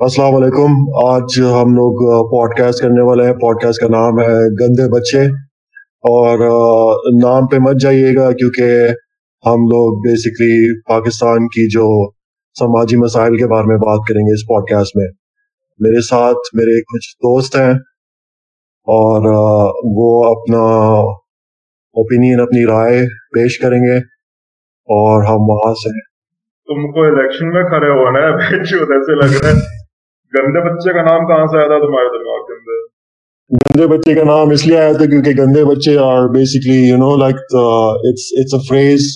السلام علیکم۔ آج ہم لوگ پوڈ کاسٹ کرنے والے ہیں۔ پوڈ کاسٹ کا نام ہے گندے بچے۔ اور نام پہ مت جائیے گا کیونکہ ہم لوگ بیسکلی پاکستان کی جو سماجی مسائل کے بارے میں بات کریں گے اس پوڈ کاسٹ میں۔ میرے ساتھ میرے کچھ دوست ہیں۔ اور وہ اپنا اوپینین اپنی رائے پیش کریں گے۔ اور ہم وہاں سے تم کو الیکشن میں کھڑے ہونا ہے لگ رہا ہے۔ گندے بچے کا نام کہاں سے آیا تھا تمہارے دماغ کے اندر؟ گندے بچے کا نام اس لیے آیا تھا کیونکہ Gande Bache are basically you know like it's a phrase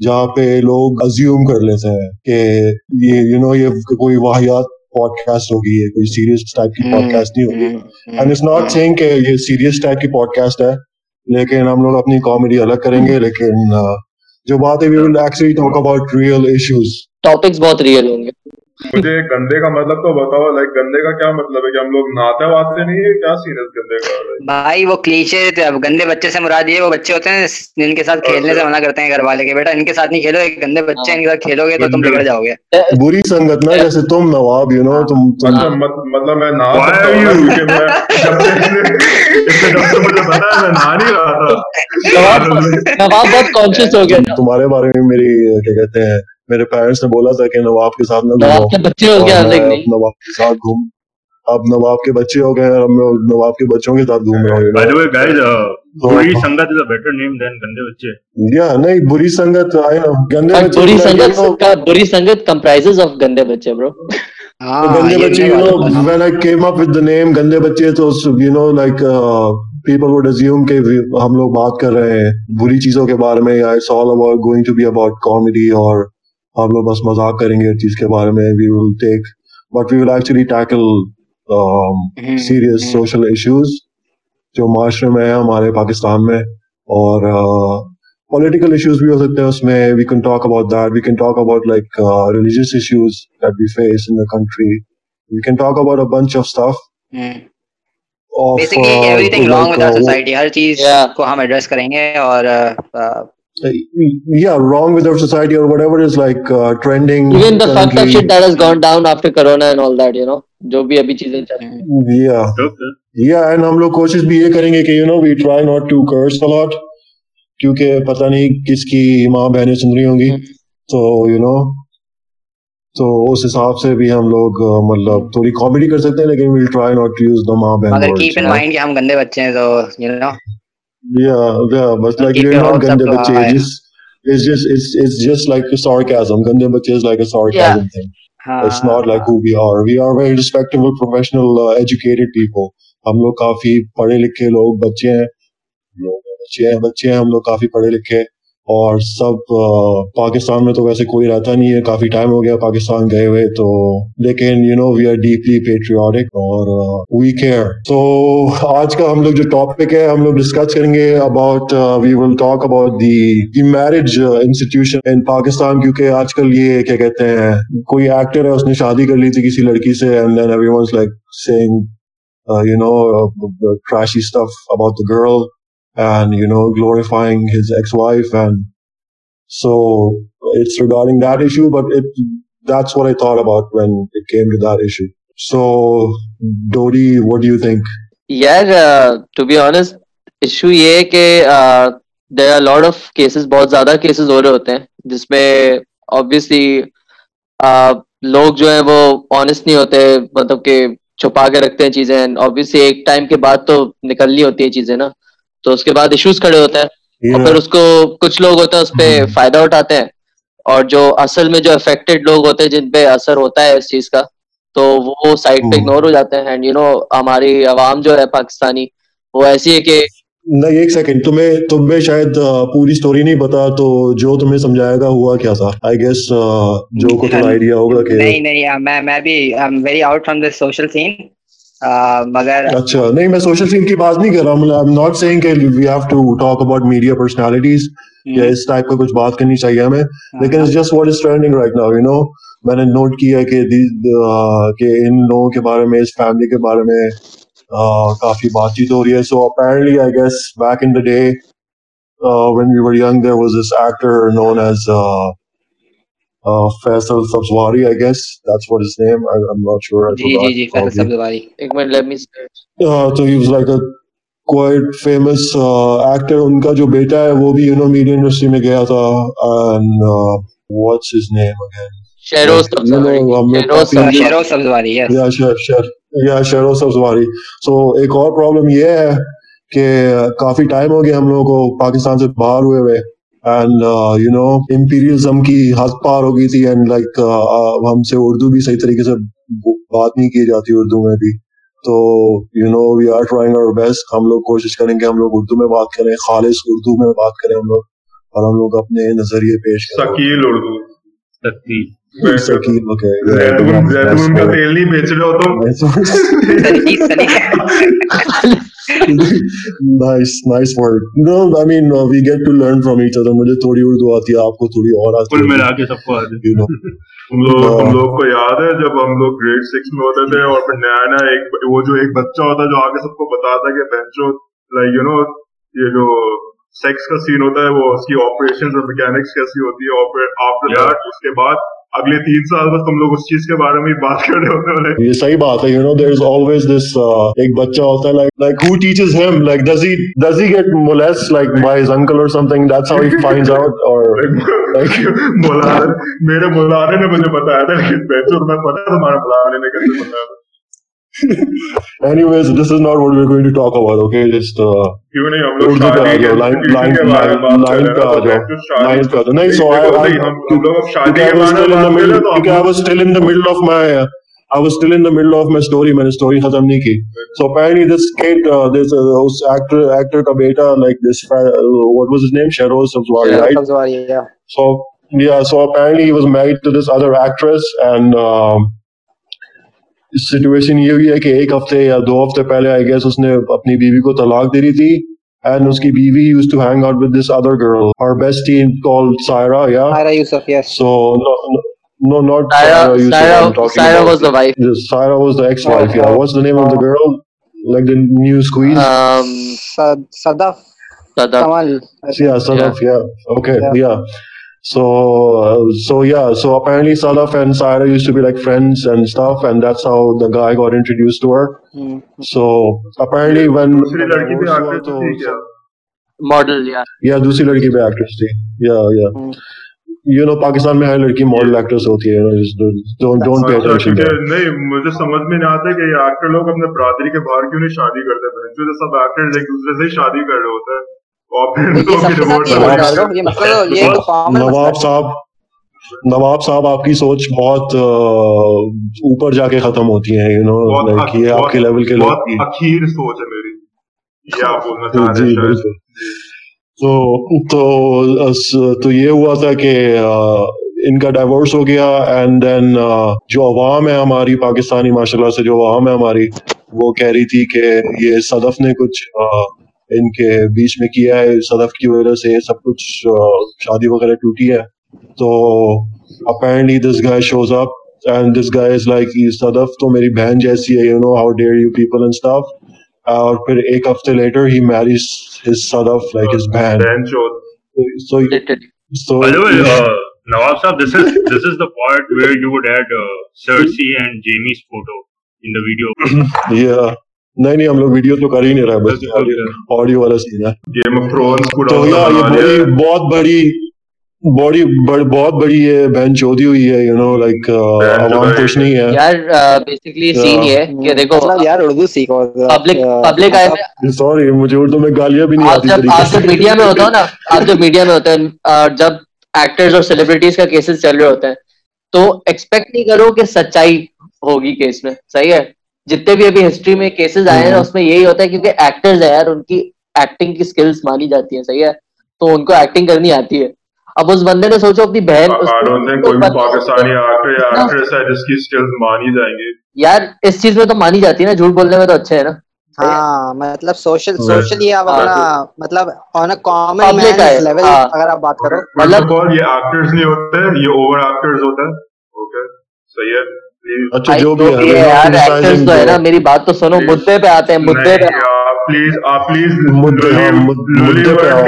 جہاں پہ لوگ ازیوم کر لیتے ہیں کہ یہ یو نو یہ کوئی واحد پوڈ کاسٹ ہوگی ہے کوئی سیریس ٹائپ کی پوڈ کاسٹ نہیں ہوگی۔ اینڈ اٹس ناٹ سینگ کہ یہ سیریس ٹائپ کی پوڈ کاسٹ ہے لیکن ہم لوگ اپنی کامیڈی الگ کریں گے لیکن جو بات ہے we will actually talk about real issues topics بہت ریئل ہوں گے۔ مجھے گندے کا مطلب تو بتاؤ لائک گندے کا کیا مطلب ہے؟ کہ ہم لوگ نہاتے واتے نہیں ہے کیا سین ہے گندے کا بھائی وہ کلیچے گندے بچے سے مراد یہ وہ بچے ہوتے ہیں جن کے ساتھ کھیلنے سے منع کرتے ہیں گھر والے کے۔ بیٹا ان کے ساتھ نہیں کھیلو گندے بچے ان کے ساتھ کھیلو گے تو تم بگڑ جاؤ گے۔ بری سنگت نا جیسے تم نواب یو نو تم مطلب میں نہ نواب بہت کانشیس ہو گیا تمہارے بارے میں میری کیا کہتے ہیں میرے پیرنٹس نے بولا تھا کہ نواب کے ساتھ نواب کے بچے ہو گیا نواب کے ساتھ گھوم اب نواب کے بچے ہو گئے اب نواب کے بچوں کے ساتھ گھوم رہے ہوں بری سنگت از بیٹر نیم دین گندے بچے۔ یا نہیں بری سنگت گندے بچے بری سنگت کا بری سنگت کمپرائزز آف گندے بچے bro Gande Bache you know when I came up with the name Gande Bache تو you know like people would assume کہ ہم لوگ بات کر رہے ہیں بری چیزوں کے بارے میں یا it's all about going to be about comedy اور ہم لوگ بس مذاق کریں گے ہر چیز کے بارے میں we will take but we will actually tackle serious social issues جو معاشرے میں ہیں ہمارے پاکستان میں اور پولیٹیکل ایشوز بھی ہو سکتے ہیں اس میں we can talk about that we can talk about like religious issues that we face in country we can talk about a bunch of stuff ہر چیز کو ہم ایڈریس کریں گے اور yeah wrong with our society or whatever is like uh, trending even the fucked up shit that has gone down after corona and all that you know جو بھی ابھی چیزیں چل رہی ہیں yeah. Yeah and ہم لوگ کوشش بھی یہ کریں گے کہ you know we try not to curse a lot کیونکہ پتہ نہیں کس کی ماں بہنیں سن رہی ہوں گی تو you know تو اس حساب سے بھی ہم لوگ مطلب تھوڑی کامیڈی کر سکتے ہیں لیکن we'll try not to use the ماں بہن مگر کیپ ان مائنڈ کہ ہم گندے بچے ہیں تو you know Yeah, yeah, but like you're not Gande Bache. It's just, it's just, it's, it's just like a sarcasm. Gande Bache is like a sarcasm yeah. thing. Uh, it's not like who we are. We are very respectable, professional, uh, educated people. ہم لوگ کافی پڑھے لکھے لوگ بچے ہیں بچے ہیں بچے ہیں ہم لوگ کافی پڑھے لکھے اور سب پاکستان میں تو ویسے کوئی رہتا نہیں ہے، کافی ٹائم ہو گیا پاکستان گئے ہوئے تو، لیکن you know we are deeply patriotic اور وی کیئر تو آج کا ہم لوگ جو ٹاپک ہے، ہم لوگ ڈسکس کریں گے about we will talk about the marriage institution in Pakistan کیونکہ آج کل یہ کیا کہتے ہیں، کوئی ایکٹر ہے، اس نے شادی کر لی تھی کسی لڑکی سے and then every ones like saying you know trashy stuff about the girl and you know glorifying his ex-wife. And so it's regarding that issue but it that's what i thought about when it came to that issue. So dodi what do you think? Yeah uh, to be honest issue یہ ہے کہ there are lot of cases بہت زیادہ cases ہو رہے ہوتے ہیں جس میں آبویسلی لوگ جو ہیں وہ آنےسٹ نہیں ہوتے مطلب کہ چھپا کے رکھتے ہیں چیزیں آبویسلی ایک ٹائم کے بعد تو نکلنی ہوتی ہیں چیزیں نا تو اس کے بعد ایشوز کھڑے ہوتے ہیں اور پھر اس کو کچھ لوگ ہوتے ہیں اس پہ فائدہ اٹھاتے ہیں اور جو اصل میں جو افیکٹڈ لوگ ہوتے ہیں جن پہ اثر ہوتا ہے اس چیز کا تو وہ سائڈ پہ اگنور ہو جاتے ہیں اینڈ یو نو ہماری عوام جو ہے پاکستانی وہ ایسی ہے کہ نہیں ایک سیکنڈ تمہیں تمہیں شاید پوری سٹوری نہیں پتا تو جو تمہیں سمجھائے گا ہوا کیا تھا؟ آئی گیس جو کو تھوڑا آئیڈیا ہوگا کہ نہیں نہیں میں میں بھی very out from this social scene مگر اچھا نہیں میں سوشل سین کی بات نہیں کر رہا ہوں ناٹ سیئنگ کہ we have to talk about media personalities یا اس ٹائپ کا کچھ بات کرنی چاہیے ہمیں لیکن it's just what is trending right now you know میں نے نوٹ کیا کہ کہ ان لوگوں کے بارے میں اس فیملی کے بارے میں کافی بات چیت ہو رہی ہے۔ So apparently I guess back in the day when we were young there was this actor known as Faisal Sabzwari, I guess. That's what his name. I, I'm not sure. I جی جی جی فیصل سبزواری ایک minute let me search Uh, so he was like a quite famous uh, actor. ان کا جو بیٹا ہے وہ بھی یو نو میڈیا انڈسٹری میں گیا تھا and uh, what's his name again? Shahroz Sabzwari یا سبزواری سو ایک اور پرابلم یہ ہے کہ کافی ٹائم ہو گیا ہم لوگوں کو پاکستان سے باہر ہوئے ہوئے اینڈ یو نو امپیریلزم کی حد پار ہو گئی تھی اینڈ لائک ہم سے اردو بھی صحیح طریقے سے بات نہیں کی جاتی اردو میں بھی. تو you know we are trying our best ہم لوگ کوشش کریں گے ہم لوگ اردو میں بات کریں خالص اردو میں بات کریں ہم لوگ. اور ہم لوگ اپنے نظریے پیش کریں۔ سکیل اردو۔ سکیل۔ Nice nice word. No i mean uh, we get to learn from each other. مجھے تھوڑی اردو آتی ہے آپ کو تھوڑی اور آتی کل ہے۔ ملا کے سب کو know. تم لوگ تم لوگ کو یاد ہے جب ہم لوگ گریڈ سکس میں ہوتے تھے اور پھر نیا نیا ایک وہ جو ایک بچہ ہوتا ہے جو آگے سب کو بتاتا ہے کہ بینچو لائک یو نو یہ جو سیکس کا سین ہوتا ہے وہ اس کی آپریشن اور میکینکس کیسی ہوتی ہے اور پھر آفٹر دیٹ اس کے بعد اگلے تین سال بس تم لوگ اس چیز کے بارے میں ہی بات کر رہے ہوتے ہیں۔ یہ صحیح بات ہے you know there is always this uh, ایک بچہ ہوتا ہے like like who teaches him like does he does he get molested like by his uncle or something? That's how he finds out or like مولانا میرے مولانے نے مجھے بتایا تھا لیکن بہتر میں پتا تمہارے مولانے نے کیسے بتایا anyways this is not what we're going to talk about okay just uh, کیوں نہیں ہم لوگ شادی لائن لائن لائن پہ آ جاؤ لائن پہ آ جاؤ نہیں سو آئی ہم لوگ اب شادی کے was بارے still in the میں middle بات کیونکہ I was still in the middle of my I was still in the middle of my story میں نے story ختم نہیں کی so apparently this kid uh, this uh, us actor actor کا بیٹا like this uh, what was his name Sheroz Sabzwari right Sabzwari یا so yeah so apparently he was married to this other actress and um, situation یہ ہوئی ہے کہ ایک ہفتے یا دو ہفتے پہلے آئی گیس اس نے اپنی بیوی کو طلاق دے دی تھی اینڈ اس کی بیوی used to hang out with this other girl اور بیسٹ ٹیم کال سائرا یا آئرا یوسف یس So no, no, no not Syra, Syra. Yusuf, I'm Syra, talking Syra about. was the wife. Yes, Syra was the ex-wife. Yeah. Oh, What's the name of the oh. girl? Like the new squeeze. Um, Sadaf Sadaf. Kamal yeah, Sadaf. Yeah. Okay. Yeah. Yeah. So, uh, so yeah. So apparently, Sadaf and Syra used to be like friends and stuff, and that's how the guy got introduced to her. So apparently, when yeah. yeah, دوسری لڑکی بھی actress تھی. Yeah, yeah. Hmm. You know, Pakistan میں ہر لڑکی model actress ہوتی ہے. نہیں مجھے سمجھ میں نہیں آتا کہ یہ ایکٹر لوگ اپنے برادری کے باہر کیوں نہیں شادی کرتے ہیں جو سب ایکٹر ایک دوسرے سے ہی شادی کر رہے ہوتے ہیں نواب. صاحب نواب صاحب آپ کی سوچ بہت اوپر جا کے ختم ہوتی ہے یو نو یہ آپ کے لیول کے لوگ سوچ ہے میری۔ جی بالکل۔ تو یہ ہوا تھا کہ ان کا ڈائیورس ہو گیا اینڈ دین جو عوام ہے ہماری پاکستانی ماشاء اللہ سے جو عوام ہے ہماری وہ کہہ رہی تھی کہ یہ صدف نے کچھ ان کے بیچ میں کیا ہے صدف کی وجہ سے سب کچھ شادی وغیرہ ٹوٹی ہے۔ تو apparently this guy shows up and this guy is like Sadaf تو میری بہن جیسی ہے you know how dear you people and staff اور پھر ایک ہفتے لیٹر ہی marries his Sadaf like his بہن۔ way, uh, Nawab Saab, this is this is the part where you would add uh, Cersei and Jamie's photo in the video. yeah. نہیں نہیں ہم لوگ video تو کر ہی نہیں رہے بس. آڈیو والا سین ہے۔ گیم آف تھرونز پورا تو یا یہ بنا لیا۔ بڑی بہت بڑی بڑی بہت بڑی یہ بہن چودی ہوئی ہے یو نو لائک عوام خوش نہیں ہے۔ یار بیسکلی سین یہ ہے کہ دیکھو مطلب یار اردو سیکھو۔ پبلک پبلک آئے میں سوری مجھے اردو میں گالیاں بھی نہیں آتی جب آپ جب میڈیا میں ہوتا ہو نا آپ جب میڈیا میں ہوتے ہیں اور جب ایکٹرز اور سیلیبریٹیز کا کیسز چل رہے ہوتے ہیں تو ایکسپیکٹ نہیں کرو کہ سچائی ہوگی کیس میں۔ صحیح ہے؟ جتنے بھی ابھی ہسٹری میں کیسز آئے ہیں اس میں یہی ہوتا ہے کیونکہ ایکٹرز ہے یار ان کی ایکٹنگ کی سکلز مانی جاتی ہیں صحیح ہے؟ تو ان کو ایکٹنگ کرنی آتی ہے۔ اب اس بندے نے سوچو اپنی بہن کوئی بھی پاکستانی ایکٹر یا ایکٹریس ہے جس کی سکلز مانی جائیں گی۔ یار اس چیز میں تو مانی جاتی ہے نا جھوٹ بولنے میں تو اچھے ہے نا۔ ہاں مطلب سوشل Well, سوشلی آپ. اپنا آن اے کامن Public مین ہے, لیول. اگر آپ بات کرو۔ فرسٹ آف آل یہ ایکٹرز نہیں ہوتے یہ اوور ایکٹرز ہوتے ہیں۔ اوکے صحیح ہے؟ Please- اچھا جو بھی ہے یار ایکٹرز تو ہے نا میری بات تو سنو مدعے پہ آتے ہیں مدعے پہ۔ پلیز آپ پلیز مدعے- ہاں، مد- مدعے پہ آؤ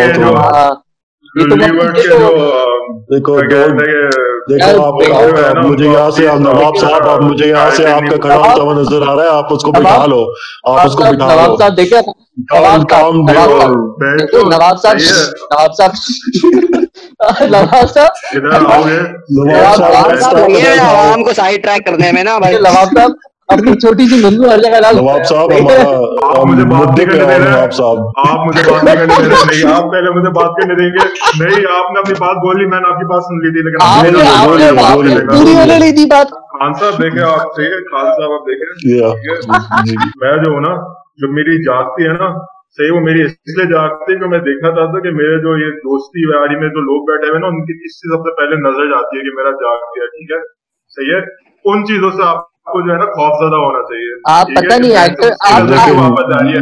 دیکھو دیکھو آپ آپ مجھے یہاں سے نواب صاحب آپ مجھے یہاں سے آپ کا کھڑا ہوتا ہوا نظر آ رہا ہے آپ اس کو بٹھا لو۔ آپ اس کو بٹھا لو۔ نواب صاحب نواب صاحب نواب صاحب نواب صاحب۔ نواب صاحب۔ نواب نواب عوام کو سائڈ ٹریک کرنے میں نا بھائی۔ نواب صاحب اپنی چھوٹی سی مندو ہر جگہ ڈال نواب صاحب ہمارا مجھے بات کرنے دے رہے نواب صاحب۔ آپ مجھے بات کرنے دے رہے نہیں آپ پہلے مجھے بات کرنے دیں گے؟ نہیں آپ نے اپنی بات بولی میں نے آپ کی بات سن لی تھی لیکن آپ نے آپ بات پوری ہونے لی تھی بات؟ خان صاحب دیکھیں آپ ٹھیک ہے؟ خان صاحب آپ دیکھیں. ٹھیک ہے؟ میں جو ہوں نا جو میری جاگتی ہے نا صحیح وہ میری اس لیے جاگتی ہے کہ میں دیکھنا چاہتا ہوں کہ میرے جو یہ دوستی یاری میں جو لوگ بیٹھے ہوئے ہیں نا ان کی کس چیز سب سے پہلے نظر جاتی ہے کہ میرا جاگ گیا ٹھیک ہے؟ صحیح ہے؟ ان چیزوں سے آپ کو جو ہے نا خوف زدہ ہونا چاہیے۔ آپ؟ پتہ نہیں ایکٹر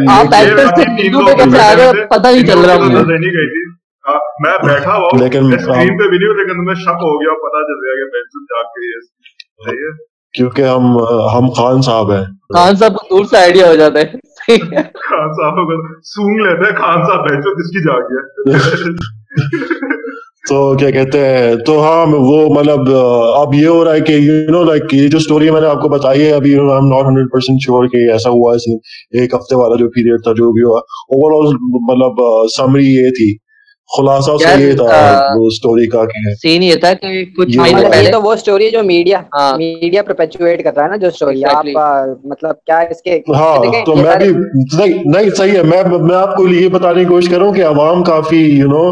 آپ ایکٹر سے ہندو پہ کیسے آ تھے، پتہ نہیں چل رہا کی تو مجھے نظر نہیں گئی تھی۔ میں بیٹھا ہوا ہوں۔ لیکن میں اسکرین پہ بھی نہیں لیکن تمہیں شک ہو گیا پتا چل گیا کہ بینچ جاگ گئی ہے۔ کیونکہ ہم ہم خان صاحب ہیں۔ خان صاحب کو دور سے آئیڈیا ہو جاتا ہے۔ خان صاحب کو سونگ لیتے ہیں خان صاحب بینچو کس کی جاگ گیا۔ تو کیا کہتے ہیں، تو ہاں وہ مطلب اب یہ ہو رہا ہے کہ یو نو لائک یہ جو اسٹوری میں نے آپ کو بتائی ہے، ابھی ہم am not hundred percent sure کہ ایسا ہوا ہے ایک ہفتے والا جو پیریڈ تھا، جو بھی ہوا اوور آل مطلب سمری یہ تھی۔ خلاصہ یار، یہ تھا وہ اسٹوری کا کہ سین یہ تھا کہ کچھ مہینے پہلے تو وہ اسٹوری ہے جو میڈیا ہاں۔ میڈیا پرپیچویٹ کر رہا ہے نا جو آپ. کا مطلب کیا اس کے ہاں تو میں بھی نہیں صحیح ہے۔ میں میں آپ کو یہ بتانے کی کوشش کروں کہ عوام کافی یو نو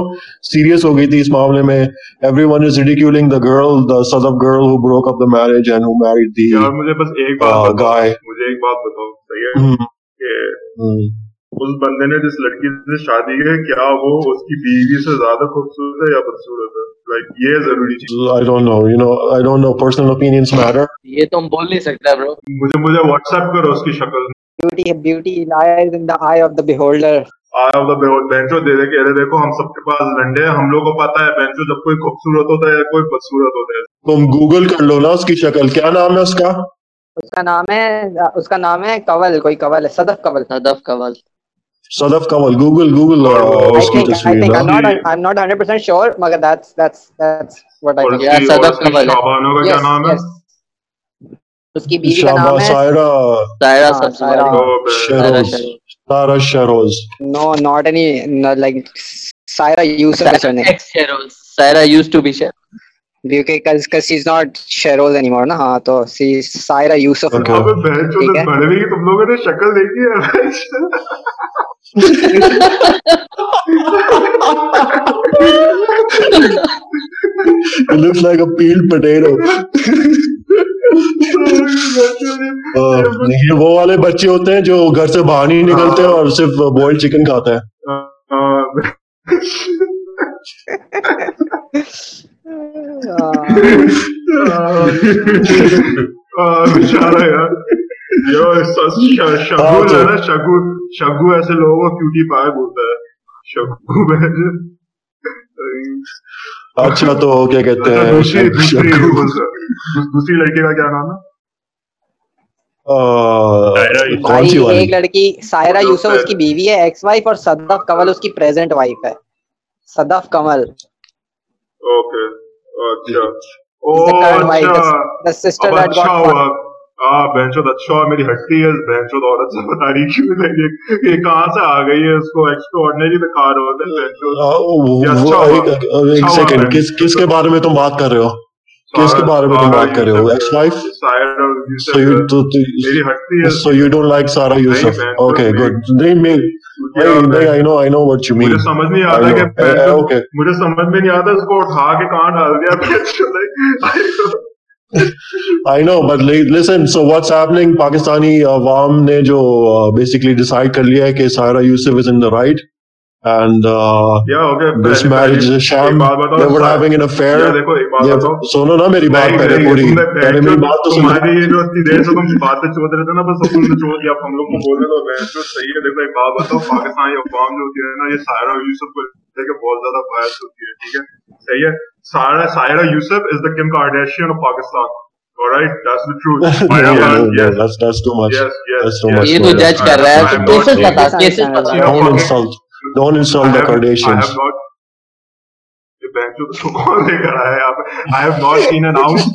سیریس ہو گئی تھی اس معاملے میں۔ Everyone is ridiculing the girl the sort of girl who broke up the marriage and who married the یار مجھے بس ایک بات گائے مجھے ایک بات بتاؤ۔ صحیح ہے کہ اس بندے نے جس لڑکی سے شادی کی ہے کیا وہ اس کی بیوی سے زیادہ خوبصورت ہے یا بدصورت ہے؟ لائک یہ ضروری چیز I don't know, you know, I don't know. Personal opinions matter. یہ تو ہم بول نہیں سکتے برو مجھے مجھے واٹس ایپ کرو اس کی شکل۔ Beauty beauty lies in the eye of the beholder آیا ہوگا بینچو دے دے کہ ارے دیکھو ہم سب کے پاس لنڈے ہیں۔ ہم لوگ کو پتا ہے بینچو جب کوئی خوبصورت ہوتا ہے یا کوئی بدصورت ہوتا ہے۔ تم گوگل کر لو نا اس کی شکل۔ کیا نام ہے اس کا؟ اس کا نام ہے اس کا نام ہے کنول کوئی کنول ہے صدف کنول ہدف کمل صدف کنول گوگل گوگل اور وہ- اس I کی think I تصویر think نا I'm not I'm not 100% sure مگر that's that's that's what I اور think اس Yeah, کی اور صدف اس کی کمل ہے۔ شابانوں کا کیا yes نام ہے؟ yes. اس کی بیوی کا شابا نام ہے۔ سائرہ۔ سائرہ ہاں، سب Saira. Saira no not any like Saira because because she's not Sheroz anymore ہاں تو Saira Yusuf Okay. شکل دیکھی ہے۔ It looks like a peeled potato. یہ وہ والے بچے ہوتے ہیں جو گھر سے باہر نہیں نکلتے اور صرف بوائل چکن کھاتے ہیں بچارا یار یار شگو جو ہے نا شگو شگو ایسے لوگوں کو کیوٹی پائے بولتا ہے؟ شگو میں اچھا تو کیا کہتے اچھا ہیں دوسری دوسری لڑکی کا کیا نام ہے؟ کون سی ایک لڑکی سائرہ یوسف اس کی بیوی ہے ایکس وائف اور صدف کنول اس کی پریزنٹ وائف ہے۔ صدف کنول۔ اوکے اچھا۔ او اچھا۔ اچھا اچھا میری ہٹی ہے عورت سے رہی کیوں یہ کہاں سے آ گئی ہے؟ اس کو ایکسٹرا آرڈنری دکھا رہے وہ- اچھا اچھا سیکنڈ۔ کس کس کے بارے میں تم بات کر رہے ہو؟ کس کے بارے میں تم بات کر رہے ہو؟ ایکس وائف So you میری ہے۔ so you don't like Sarah Yusuf? man, Okay, don't good. نہیں میں. مجھے سمجھ نہیں آتا. کہ Eh. مجھے سمجھ میں نہیں آتا اس کو اٹھا کے کہاں ڈال دیا۔ Know, but li- listen. So what's happening? Pakistani عوام نے جو بیسکلی ڈیسائیڈ کر لیا ہے کہ سائرہ یوسف از were having an affair. دیکھو ایک بات یہ بتاؤ سنو نا میری بات پہلے پوری پہلے میری بات تو سنو یہ جو اتنی دیر سے تم رہے تھے نا بس اب ہم لوگ کو بولنے دو بینچو صحیح ہے دیکھو ایک بات بتاؤ پاکستانی عوام جو ہوتی ہے نا یہ سائرہ یوسف کو لے کے بہت زیادہ باعث ہوتی ہے ٹھیک ہے صحیح ہے Saira Yousuf is the Kim Kardashian of Pakistan alright that's the truth no, heard, no, yes that's that's too much. yes yes That's too yes. much. یہ تو کر رہا ہے بتا کیسز Don't بتا insult. Don't insult I the have- I Kardashians. have not کر آیا ہے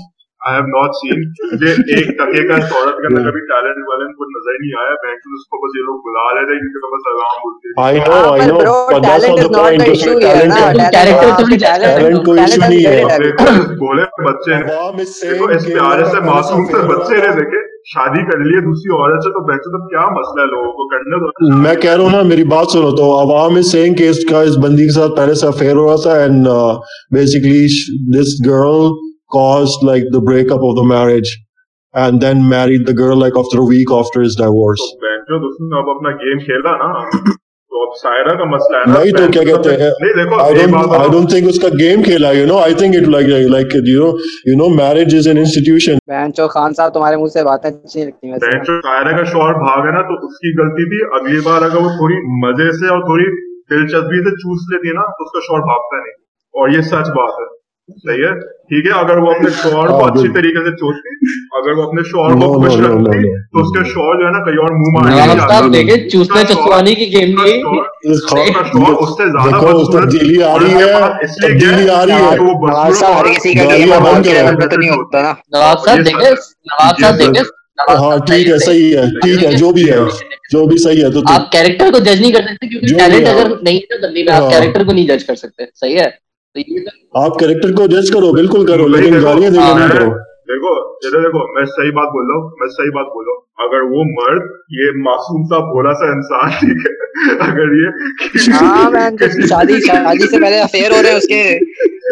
I have not seen I not مجھے ایک ٹکے کا عورت کے اندر کبھی ٹیلنٹ والے کو نظر نہیں آیا بینک اس کو بس یہ لوگ بلا رہے تھے کیونکہ بس سلام بولتے I know, I know, but that's not the point. Talent کوئی issue نہیں ہے. بولے بچے saying دیکھو اس پیارے سے معصوم سے بچے نے دیکھے شادی کر لیے دوسری عورت سے تو بینچ تو کیا مسئلہ ہے لوگوں کو کرنے دو میں کہہ رہا ہوں نا میری بات سنو تو عوام از سیئنگ کہ اس کا اس بندی کے ساتھ پہلے سے افیئر ہو رہا تھا and basically this girl caused like the breakup of the marriage and then married the girl like after a week after his divorce. ہے نہیں تو کیا کہتے ہیں I don't بات I don't think اس کا گیم کھیلا you know I think it like like you know you know marriage is an institution. بینچو Khan صاحب تمہارے منہ سے باتیں اچھی نہیں لگتی بینچو سائرہ کا شوہر بھاگ ہے نا تو اس کی غلطی تھی اگلی بار اگر وہ تھوڑی مزے سے اور تھوڑی دلچسپی سے چوس لیتی نا تو اس کا شوہر بھاگتا نہیں اور یہ سچ بات ہے صحیح ہے ٹھیک ہے اگر وہ اپنے شوہر کو ہاں، اچھی۔ طریقے سے چوستی اگر وہ اپنے شوہر کو خوش رکھتی. تو اس کے شوہر جو ہے نا کہیں اور منہ مار نواب نہیں، صاحب نہیں، دیکھیں چوسنے چسوانی کی گیم نہیں اس سے زیادہ دیکھو اس بدصورت تبدیلی آ رہی ہے اس لیے تبدیلی آ رہی ہے کہ وہ نواز صاحب ہر بدصورت کسی کا گالیاں گیم بند کے کرو۔ بندہ تو نہیں ہوتا نا نواب صاحب یہ دیکھیں نواب صاحب یہ دیکھیں نواب ہاں ٹھیک ہے صحیح ہے ٹھیک ہے جو بھی ہے جو بھی صحیح ہے تو آپ کیریکٹر کو جج نہیں کر سکتے کیونکہ ٹیلنٹ۔ اگر نہیں ہے تو آپ ہاں۔ کیریکٹر کو نہیں جج کر سکتے صحیح ہے آپ کریکٹر کو جج کرو بالکل کرو لیکن گالیاں دینا ہاں، نہیں میں- کرو۔ دیکھو دیکھو میں صحیح بات بول رہا ہوں میں صحیح بات بول رہا ہوں اگر وہ مرد یہ معصوم سا بھولا سا انسان ٹھیک ہے اگر یہ ہاں شادی شادی سے پہلے افیئر ہو رہے ہیں اس کے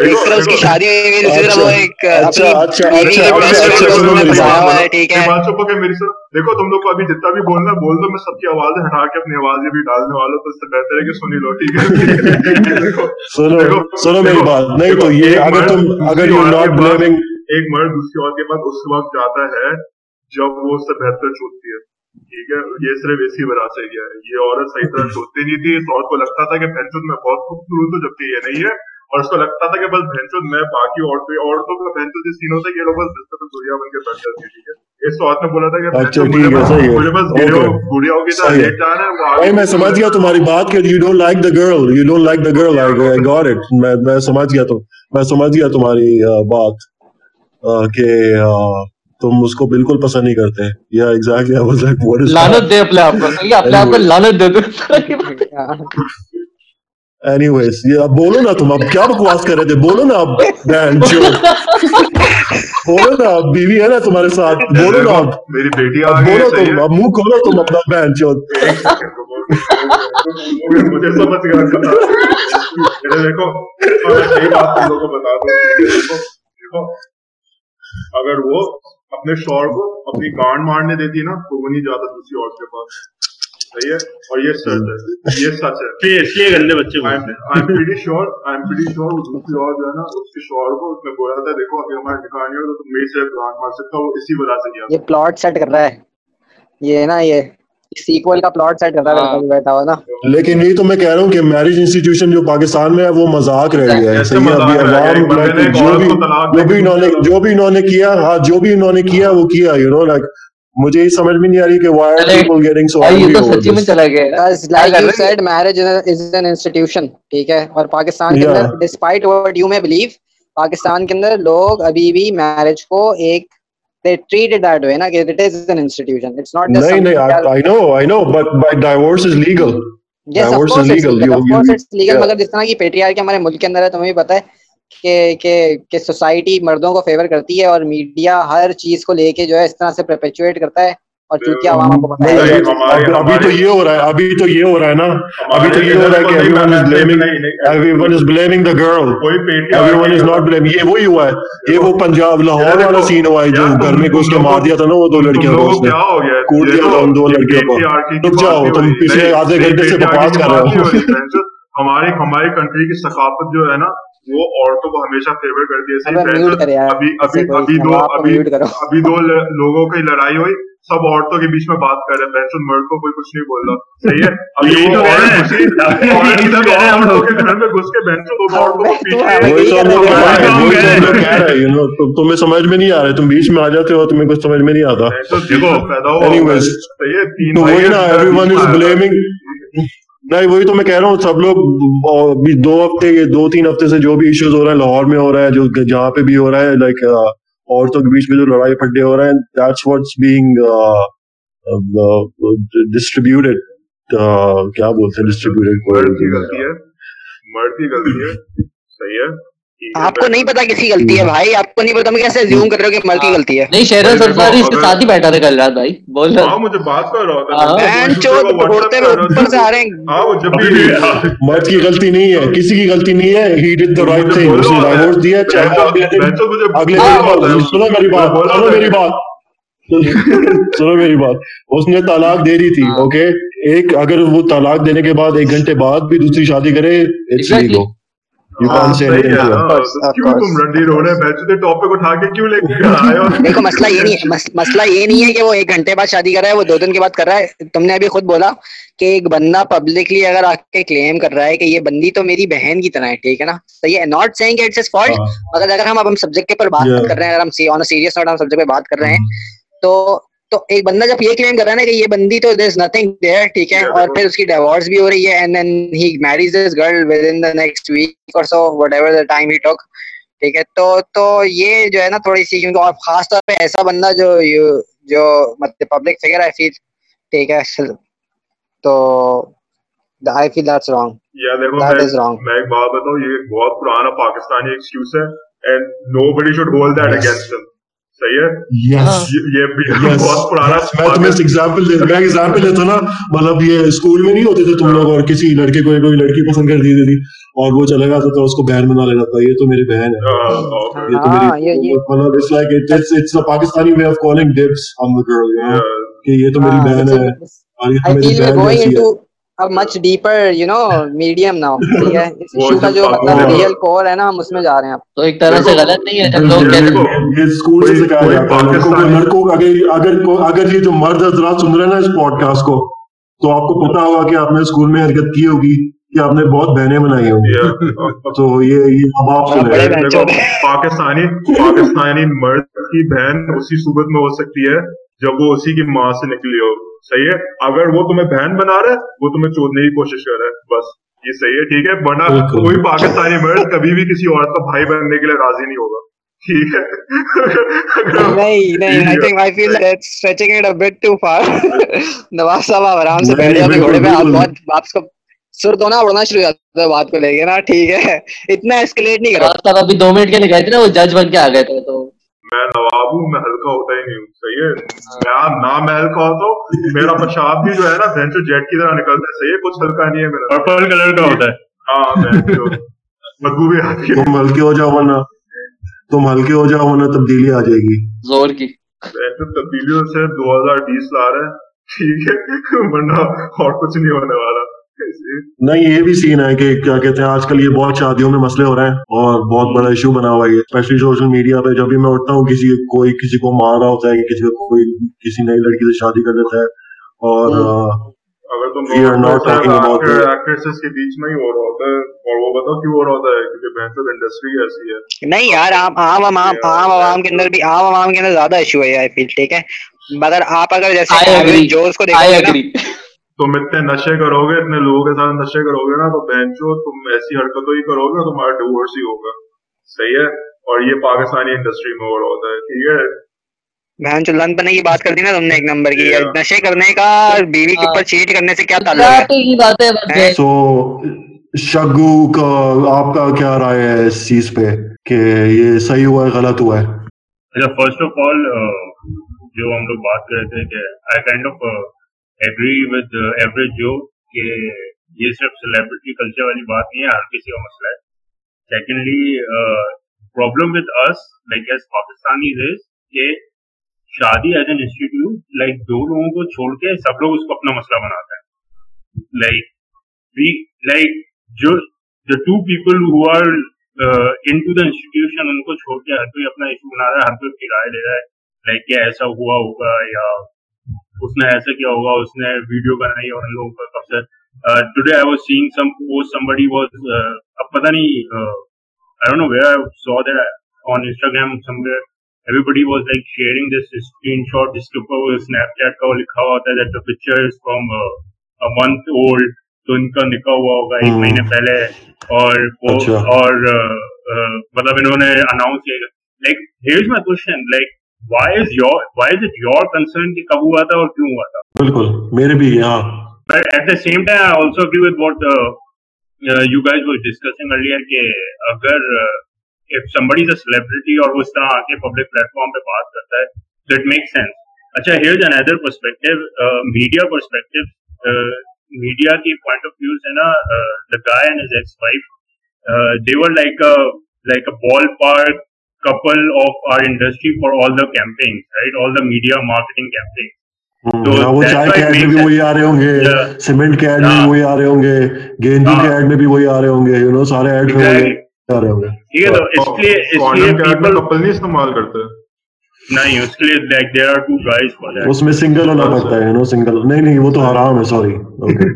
ایک طرف اس کی شادی ہوئی ہے دوسری طرف وہ ایک اچھا، اپنی اچھا، بیوی اچھا، کے اچھا، بیسٹ اچھا، فرینڈ سنو کو میری پھنسایا بات۔ ہوا ہے ٹھیک ہے یہ بات چپ کہ میری سر دیکھو تم لوگ کو ابھی جتنا بھی بولنا بول دو میں سب کی آوازیں ہٹا کے اپنی آوازیں بھی ڈالنے والا ہوں تو اس سے بہتر ہے کہ سنی لو ٹھیک ہے سنو سنو میری بات نہیں تو یہ اگر تم اگر یو ناٹ بلیمنگ ایک مرد دوسری عورت کے پاس اس وقت جاتا ہے جب وہ اس سے بہتر چھوٹتی ہے۔ ٹھیک ہے یہ صرف اسی وجہ سے کیا ہے۔ یہ عورت صحیح طرح چھوٹتی نہیں تھی۔ اس عورت کو لگتا تھا کہ بہنچود میں بہت خوبصورت ہوں جبکہ یہ نہیں ہے۔ اور اس کو لگتا تھا کہ بس بہنچود میں باقی عورتیں عورتوں کا بہنچود اس سین ہوتا ہے کہ یہ لوگ بس پہ گڑیا بن کے بیٹھ جاتی ہے۔ ٹھیک ہے۔ اس عورت نے بولا تھا کہ مجھے بس۔ لیٹ جانا بھائی میں سمجھ گیا تمہاری بات کہ you don't like the girl you don't like the girl I got it میں سمجھ گیا تو میں سمجھ گیا تمہاری بات۔ کہ تم اس کو بالکل پسند نہیں کرتے۔ یا exactly I was like what is لانت دے اپنے آپ کو۔ اپنے آپ کو. لانت دے دو اینی ویز یہ اب بولو نا تم اب کیا بکواس کر رہے تھے؟ بولو نا اب بولو نا اب بیوی ہے نا تمہارے ساتھ۔ بولو نا اب۔ میری بیٹی آ اب گئی ہے بولو تم اب منہ کھولو تم اپنا بہن رکو۔ مجھے سمجھ گیا دیکھو اور میں صحیح بات تم لوگوں کو بتا دوں۔ دیکھو دیکھو۔ اگر وہ اپنے شوہر کو اپنی گانڈ مارنے دیتی نا تو وہ نہیں جاتا دوسری عورت کے پاس۔ صحیح ہے؟ اور یہ سچ ہے۔ یہ سچ ہے۔ اس لیے گندے بچے دوسری عورت جو ہے نا اس کے شوہر کو اس نے بولا تھا دیکھو اگر ہمارا نکاح نہیں ہو تو تم میری سے گانڈ مار سکتا وہ اسی وجہ سے کیا یہ پلاٹ سیٹ کر رہا ہے۔ یہ نا یہ سیکول کا پلاٹ سیٹ کر رہا ہے ہاں۔ بیٹھا ہوا نا۔ لیکن یہی تو میں کہہ رہا ہوں کہ میرج انسٹیٹیوشن جو پاکستان میں ہے وہ مذاق رہ گیا ہے۔ صحیح ہے ابھی عوام جو بھی جو بھی انہوں نے جو بھی انہوں نے کیا ہاں جو بھی انہوں نے کیا وہ کیا یو نو لائک مجھے یہ سمجھ میں نہیں آ رہی کہ why are people getting so یہ تو سچی میں چلا گیا۔ ہیں؟ said, marriage is an institution, ٹھیک ہے؟ اور پاکستان کے. اندر despite what you may believe Pakistan کے اندر لوگ ابھی بھی میرج کو ایک they treat it that way کہ it is an institution it's not just something نہیں that- I know I know but but divorce is legal yes of divorce course is it's legal. legal You- of course you- it's legal yeah. مگر جس طرح کی پیٹریار کے ہمارے ملک کے اندر ہے تمہیں بھی پتہ ہے کہ کہ کہ سوسائٹی مردوں کو فیور کرتی ہے اور میڈیا ہر چیز کو لے کے جو ہے اس طرح سے پرپیچویٹ کرتا ہے اور چونکہ عوام کو ہمارے- اب- ابھی تو ہمارے- یہ ہو رہا ہے ابھی تو یہ ہو رہا ہے نا۔ ابھی تو یہ ہو رہا ہے کہ everyone is blaming everyone is blaming the girl everyone is not blame یہ وہی ہوا ہے۔ یہ وہ پنجاب لاہور والا سین ہوا ہے جو گھر میں گھس کے مار دیا تھا نا وہ دو لڑکیوں کو اس نے کوٹ دیا تھا ان دو لڑکیوں کو۔ رک جاؤ تم پچھلے آدھے گھنٹے سے بکواس کر رہے ہو۔ ہماری ہماری کنٹری کی ثقافت جو ہے نا وہ عورتوں کو ہمیشہ فیور کرتی ہے۔ کر یار ابھی ابھی ابھی دو ابھی ابھی دو لوگوں کی لڑائی ہوئی۔ سب عورتوں کے بیچ میں بات کر رہے ہیں۔ بہن مرد کو کوئی کچھ نہیں بول رہا صحیح ہے۔ یہی تو رہے ہیں۔ رہے ہیں۔ گھر رہے ہیں۔ رہے ہیں۔ رہے ہیں تمہیں سمجھ میں نہیں آ رہا ہے۔ تم بیچ میں آ جاتے ہو تمہیں کچھ سمجھ میں نہیں آتا۔ ہیں، نہیں وہی تو میں کہہ رہا ہوں سب لوگ دو ہفتے دو تین ہفتے سے جو بھی ایشوز ہو رہا ہے لاہور میں ہو رہا ہے جو جہاں پہ بھی ہو رہا ہے لائک عورتوں کے بیچ میں جو لڑائی پھڈے ہو رہے ہیں دیٹس واٹس بینگ ڈسٹریبیوٹیڈ کیا بولتے ہیں ڈسٹریبیوٹیڈ مرد کی غلطی ہے۔ صحیح ہے۔ آپ کو نہیں پتا کسی غلطی ہے بھائی آپ کو نہیں پتا میں کیسے زیوم کر رہا ہوں کہ مرد کی غلطی ہے۔ نہیں شہر سرفاری اس کے ساتھ ہی بیٹھا تھا کل رات بھائی۔ بول رہا۔ ہاں مجھے بات کر رہا ہوتا بہن چود اڑتے ہوئے اوپر سے آ رہے ہیں۔ ہاں وہ جب بھی مرد کی غلطی نہیں ہے۔ کسی کی غلطی نہیں ہے۔ ہی ڈڈ دی رائٹ تھنگ اس نے ڈائیورس دیا۔ چاہے اگلے سنو میری بات۔ سنو میری بات۔ سنو میری بات۔ اس نے طلاق دے دی تھی اوکے ایک اگر وہ طلاق دینے کے بعد ایک گھنٹے بعد بھی دوسری شادی کرے اٹس لیگل دیکھو مسئلہ یہ نہیں مسئلہ یہ نہیں ہے کہ وہ ایک گھنٹے بعد شادی کر رہا ہے وہ دو دن کے بعد کر رہا ہے تم نے ابھی خود بولا کہ ایک بندہ پبلکلی اگر آ کے کلیم کر رہا ہے کہ یہ بندی تو میری بہن کی طرح ہے ٹھیک ہے نا صحیح ہے ناٹ اٹس فالٹ مگر اگر ہم اب ہم سبجیکٹ پر بات کر رہے ہیں اگر ہم سیریس نوٹ ہم سبجیکٹ پہ بات کر رہے ہیں تو تو ایک بندہ جب یہ کلیم کر رہا ہے نا کہ یہ بندی تو دیر از نتھنگ دیئر ٹھیک ہے؟ اور پھر اس کی ڈیوورس بھی ہو رہی ہے and then he marries this girl within the next week اور so whatever the time he talk ٹھیک ہے؟ تو تو یہ جو ہے نا تھوڑی سی کیونکہ اور خاص طور پہ ایسا بندہ جو جو مطلب پبلک فگر ہے پھر ٹھیک ہے؟ تو I feel that's wrong is wrong میں ایک بات بتاؤں یہ بہت پرانا پاکستانی ایکسکیوز ہے and nobody should hold that against مطلب یہ اسکول میں نہیں ہوتے تھے تم لوگ اور کسی لڑکے کو کوئی لڑکی پسند کر دی تھی اور وہ چلا جاتا تھا اس کو بہن بنا لینا تھا۔ یہ تو میری بہن ہے۔ مطلب Pakistani way of calling dibs کہ یہ تو میری بہن ہے much deeper you know medium now ٹھیک ہے اس ایشو کا جو مطلب ریئل کور ہے نا ہم اس میں جا رہے ہیں تو ایک طرح سے غلط نہیں ہے جب لوگ کہتے ہیں یہ اسکول سے سکھایا جاتا ہے لڑکوں کو لڑکوں اگر اگر اگر یہ جو مرد حضرات سن رہے ہیں نا اس پوڈ کاسٹ کو تو آپ کو پتا ہوگا کہ آپ نے اسکول میں حرکت کی ہوگی کہ آپ نے بہت بہنیں بنائی ہوگی تو یہ اب آپ سن پاکستانی پاکستانی مرد کی بہن اسی صورت میں ہو سکتی ہے جب وہ اسی کی ماں سے نکلی ہو صحیح ہے؟ اگر وہ تمہیں بہن بنا رہا ہے وہ تمہیں چودنے کی کوشش کر رہا ہے بس۔ یہ صحیح ہے ٹھیک ہے؟ ورنہ کوئی پاکستانی مرد کبھی بھی کسی عورت کا بھائی بننے کے لیے راضی نہیں ہوگا۔ ٹھیک ہے؟ نہیں نہیں I think I feel that stretching it a bit too far Nawaz صاحب آرام سے بیٹھ جاتے گھوڑے پہ بہت آپ کو سر تو نا اڑنا شروع ہو جاتا ہے بات کو لے کے نا ٹھیک ہے۔ اتنا اسکلیٹ نہیں کرا ابھی دو منٹ کے لیے گئے تھے نا وہ جج بن کے آ گئے تھے تو۔ میں ہوں میں ہلکا ہوتا ہی نہیں ہوں۔ صحیح ہے؟ میں نہ میں ہلکا ہوتا ہوں میرا پیشاب بھی جو ہے نا بینچو جیٹ کی طرح نکلتا ہے۔ صحیح ہے کچھ ہلکا نہیں ہے میرا۔ پرپل کلر کا ہوتا ہے۔ ہاں بدبو بھی آتی ہے۔ تم ہلکے ہو جاؤ ورنہ۔ تم ہلکے ہو جاؤ ورنہ تبدیلی آ جائے گی۔ زور کی۔ تبدیلی سے دو ہزار بیس لا رہے ہیں ٹھیک ہے ورنہ اور کچھ نہیں ہونے والا۔ نہیں یہ بھی سین ہے کہ کیا کہتے ہیں آج کل یہ بہت شادیوں میں مسئلے ہو رہے ہیں اور بہت بڑا ایشو بنا ہوا ہے اسپیشلی سوشل میڈیا پہ جب بھی میں اٹھتا ہوں کسی کوئی کسی کو مار رہا ہوتا ہے کسی کو کوئی کسی نئی لڑکی سے شادی کر لیتا ہے اور اگر تم کے بیچ میں ہی ہو رہا ہوتا ہے اور وہ بتاؤ کیوں ہو رہا ہوتا ہے؟ کیونکہ بہتر انڈسٹری ایسی ہے۔ نہیں یار عام عام عام عوام کے اندر بھی عام عوام کے اندر زیادہ ایشو ہے آئی فیل ٹھیک ہے؟ مگر آپ اگر جیسے جو اس کو تم اتنے نشے کرو گے اتنے لوگوں کے ساتھ نشے کرو گے نا تو بینچو تم ایسی حرکتوں ہی کرو گے تمہارا ڈیورس ہی ہوگا۔ صحیح ہے؟ اور یہ پاکستانی انڈسٹری میں ہو رہا ہوتا ہے۔ ٹھیک ہے؟ بہن چلن پنے کی بات کر دی نا تم نے ایک نمبر کی۔ نشے کرنے کا بیوی کے اوپر چیٹ کرنے سے کیا تعلق ہے؟ سو شگو کا آپ کا کیا رائے ہے اس چیز پہ کہ یہ صحیح ہوا ہے غلط ہوا ہے؟ فرسٹ آف آل جو ہم لوگ بات کر رہے تھے کہ I kind of agree with average جو کہ یہ صرف سیلیبریٹی کلچر والی بات نہیں ہے ہر کسی کا مسئلہ ہے secondly problem with us like as Pakistani is کہ شادی ایز این انسٹیٹیوٹ لائک دو لوگوں کو چھوڑ کے سب لوگ اس کو اپنا مسئلہ بناتے ہیں لائک وی لائک جو the two people who are in to the institution ان کو چھوڑ کے ہر کوئی اپنا ایشو بنا رہا ہے ہر کوئی کرایہ لے رہا ہے لائک کیا ایسا ہوا ہوگا یا اس نے ایسا کیا ہوگا اس نے ویڈیو بنائی اور ان لوگوں کا کب today I was seeing some post somebody was اب پتہ نہیں I don't know where I saw that on Instagram somewhere everybody was like sharing this screenshot جس کے اوپر اسنیپ چیٹ کا لکھا ہوا ہوتا ہے that the picture is from month old تو ان کا نکاح ہوا ہوگا ایک مہینے پہلے۔ اور اچھا۔ اور مطلب انہوں نے اناؤنس کیا۔ Like here's my question like why is your why is it your concern کہ کب ہوا تھا اور کیوں ہوا تھا بالکل میرے بھی یہاں but at the same time I also agree with what you guys was discussing earlier کہ اگر if somebody is a celebrity اور وہ اس طرح آ کے پبلک پلیٹ فارم پہ بات کرتا ہے اٹ میک سینس اچھا here another perspective media perspective media کی پوائنٹ آف ویو سے نا the guy and his ex wife they were like like a ballpark couple of our industry for all the campaigns, right? All the media marketing campaigns. وہ چائے کے ad میں بھی وہی آ رہے ہوں گے سیمنٹ کے ایڈ میں بھی وہی آ رہے ہوں گے گیندی کے ایڈ میں بھی وہی آ رہے ہوں گے یو نو سارے ایڈ میں آ رہے ہوں گے ٹھیک ہے تو اس لیے اس لیے پیپل کپل نہیں استعمال کرتے نہیں اس کے لیے like there are two guys اس میں سنگل ہونا پڑتا ہے یو نو سنگل نہیں نہیں وہ تو حرام ہے sorry okay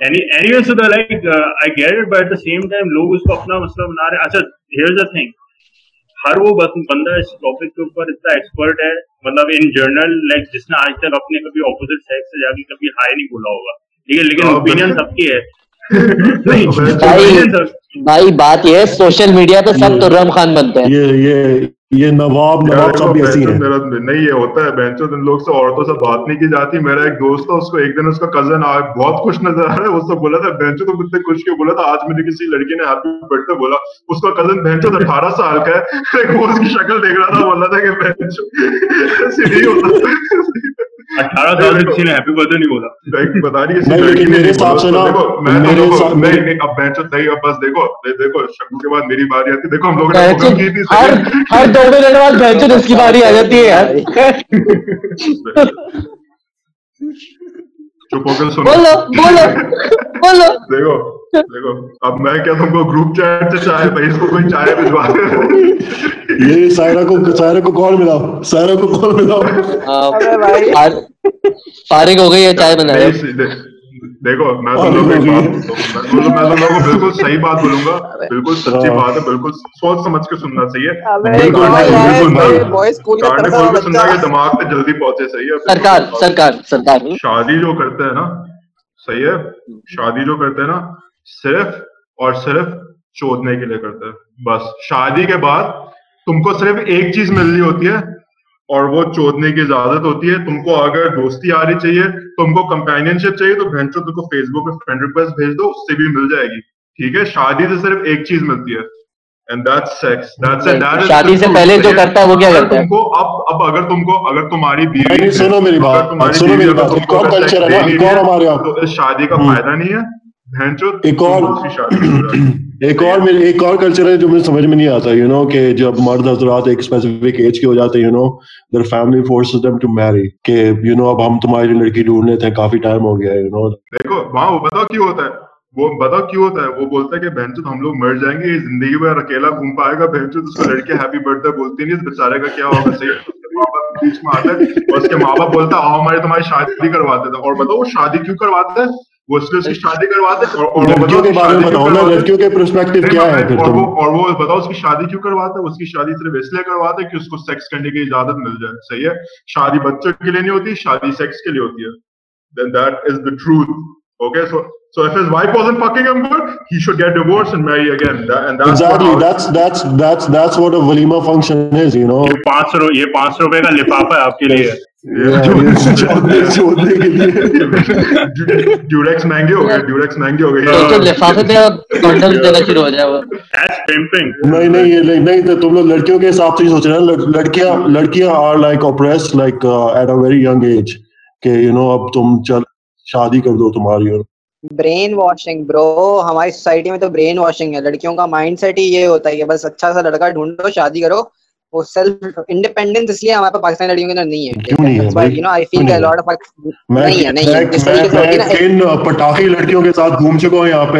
anyways like I get it but the same time لوگ اس کو اپنا مسئلہ بنا رہے اچھا ہیئر دا تھنگ ہر وہ بندہ اس ٹاپک کے اوپر اتنا ایکسپرٹ ہے مطلب ان جرنل لائک جس نے آج تک اپنے کبھی اپوزٹ سیکس سے جا کے کبھی ہائی نہیں بولا ہوگا۔ ٹھیک ہے لیکن اوپینین سب کی ہے۔ بھائی بات یہ ہے سوشل میڈیا پہ سب تو رم خان بنتے ہیں۔ یہ یہ نواب نواب سب ایسی ہیں۔ نہیں یہ ہوتا ہے بینچو ان لوگ سے عورتوں سے بات نہیں کی جاتی۔ میرا ایک دوست تھا اس کو ایک دن اس کا کزن آیا بہت خوش نظر آ رہا ہے اس کو بولا تھا بینچو تو اتنے خوش کیوں بولا تھا؟ آج مجھے کسی لڑکی نے ہیپی برتھ ڈے بولا۔ اس کا کزن بینچو اٹھارہ سال کا ہے۔ وہ اس کی شکل دیکھ رہا تھا بولا تھا کہ بینچو ایسے نہیں ہوتا۔ اٹھارہ سال سے کسی نے ہیپی برتھ ڈے نہیں بولا بتا رہی میرے حساب سے نا میں اب نہیں اب بس دیکھو دیکھو شکو کے بعد میری باری آتی۔ دیکھو ہم لوگوں نے ہر دو منٹ بعد بینچو اس کی باری آ جاتی ہے۔ یار چپ ہو کر سنو۔ بولو بولو۔ بولو۔ دیکھو دیکھو۔ اب میں کیا تم کو گروپ چیٹ سے چائے بھائی اس کو کوئی چائے بھجوا یہ سائرہ کو سائرہ کو کال ملاؤ سائرہ کو کال ملاؤ فارغ ہو گئی ہے چائے بنا دیکھو میں تو لوگوں میں تو لوگوں بالکل صحیح بات بولوں گا بالکل سچی بات ہے بالکل سوچ سمجھ کے سننا چاہیے سننا کہ دماغ پہ جلدی پہنچے صحیح ہے سرکار سرکار سرکار شادی جو کرتے ہیں نا صحیح ہے شادی جو کرتے ہیں نا صرف اور صرف چودنے کے لیے کرتے ہیں بس شادی کے بعد تم کو صرف ایک چیز ملنی ہوتی ہے اور وہ چودنے کی اجازت ہوتی ہے۔ تم کو اگر دوستی آ رہی چاہیے تم کو کمپینین شپ چاہیے تو بہن تم کو فیس بک پہ فرینڈ ریکویسٹ بھیج دو اس سے بھی مل جائے گی۔ ٹھیک ہے؟ شادی سے صرف ایک چیز ملتی ہے۔ شادی سے پہلے جو کرتا ہے وہ کیا کرتا ہے؟ تم کو اب اب اگر تم کو اگر تمہاری بیوی سنو میری بات سنو میری بات ایک اور کلچر ہے ایک اور ہمارے تو اس شادی کا فائدہ نہیں ہے۔ ایک اور ایک اور ایک اور کلچر ہے جو مجھے سمجھ میں نہیں آتا یو نو کہ جب مرد حضرات ایک اسپیسیفک ایج کے ہو جاتے ہیں you know family forces them to marry کہ یو نو اب ہم تمہاری لڑکی ڈھونڈنے تھے کافی ٹائم ہو گیا یو نو دیکھو وہاں وہ بتاؤ کیوں ہوتا ہے؟ وہ بتاؤ کیوں ہوتا ہے؟ وہ بولتا ہے کہ بہن چود ہم لوگ مر جائیں گے زندگی میں اکیلا گھوم پائے گا بہن چود اس کو لڑکی ہیپی برتھ ڈے بولتی نہیں اس بیچارے کا کیا ہوگا؟ صحیح بیچ میں آتا ہے اور اس کے ماں باپ بولتا ہے آؤ ہمارے تمہاری شادی کرواتے تھے اور بتاؤ وہ شادی کیوں کرواتے ہیں وہ اس کی شادی لڑکیوں کے پرسپیکٹو کیا ہے اور وہ بتاؤ اس کی شادی کیوں کرواتا ہے؟ اس کی شادی صرف اس لیے کرواتا ہے کہ اس کو سیکس کرنے کی اجازت مل جائے۔ صحیح ہے؟ شادی بچوں کے لیے نہیں ہوتی شادی سیکس کے لیے ہوتی ہے۔ Then that is the truth okay so So if his wife wasn't fucking him good, he should get divorced and marry again. That, and that's exactly. That's that's that's that's what a walima function is, you know. کے لیے ڈیوریکس مہنگے ہو گئے ڈیوریکس مہنگے ہو گئے نہیں نہیں نہیں تو تم لوگ لڑکیوں کے حساب سے سوچ رہے ہیں لڑکیاں لڑکیاں are like oppress like at a very young age کہ یو نو اب تم چل شادی کر دو تمہاری اور برین واشنگ برو ہماری سوسائٹی میں تو برین واشنگ ہے لڑکیوں کا مائنڈ سیٹ ہی یہ ہوتا ہے کہ بس اچھا سا لڑکا ڈھونڈو شادی کرو وہ سیلف انڈیپینڈنس اس لیے ہمارے پاس پاکستانی لڑکیوں کے اندر نہیں ہے۔ پٹاخی لڑکیوں کے ساتھ گھوم چکا ہوں یہاں پہ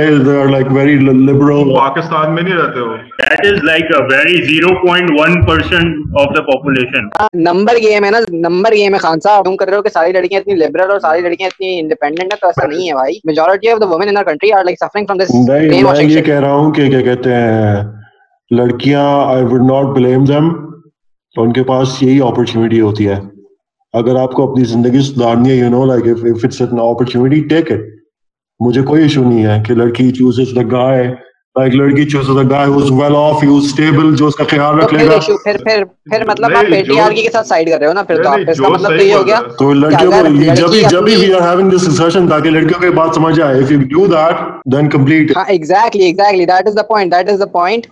لائک ویری لبرل پاکستان میں نہیں رہتے ہو؟ That is like a very 0.1% of the population number game ہے نا نمبر گیم ہے۔ خان صاحب تم کر رہے ہو کہ ساری لڑکیاں اتنی لبرل اور ساری لڑکیاں اتنی انڈیپینڈنٹ ہیں تو ایسا نہیں ہے بھائی۔ Majority of the women in our country are like suffering from this میں یہ کہہ رہا ہوں کہ کیا کہتے ہیں لڑکیاں I would not blame them تو ان کے پاس یہی اپرچونیٹی ہوتی ہے۔ اگر آپ کو اپنی زندگی سدھارنی ہے you know like if it's an opportunity take it مجھے کوئی ایشو نہیں ہے کہ لڑکی چوزز دا گائے لائک لڑکی chooses the guy who's well off he who's stable جو اس کا خیال رکھ لے گا۔ پھر پھر پھر مطلب آپ پیٹریارکی کے ساتھ سائیڈ کر رہے ہو نا پھر تو آپ اس کا مطلب تو یہ ہو گیا تو لڑکیوں کو جب بھی جب بھی we are having this discussion تاکہ لڑکیوں کی بات سمجھ آئے if you do that then complete ہاں exactly exactly that is the point that is the point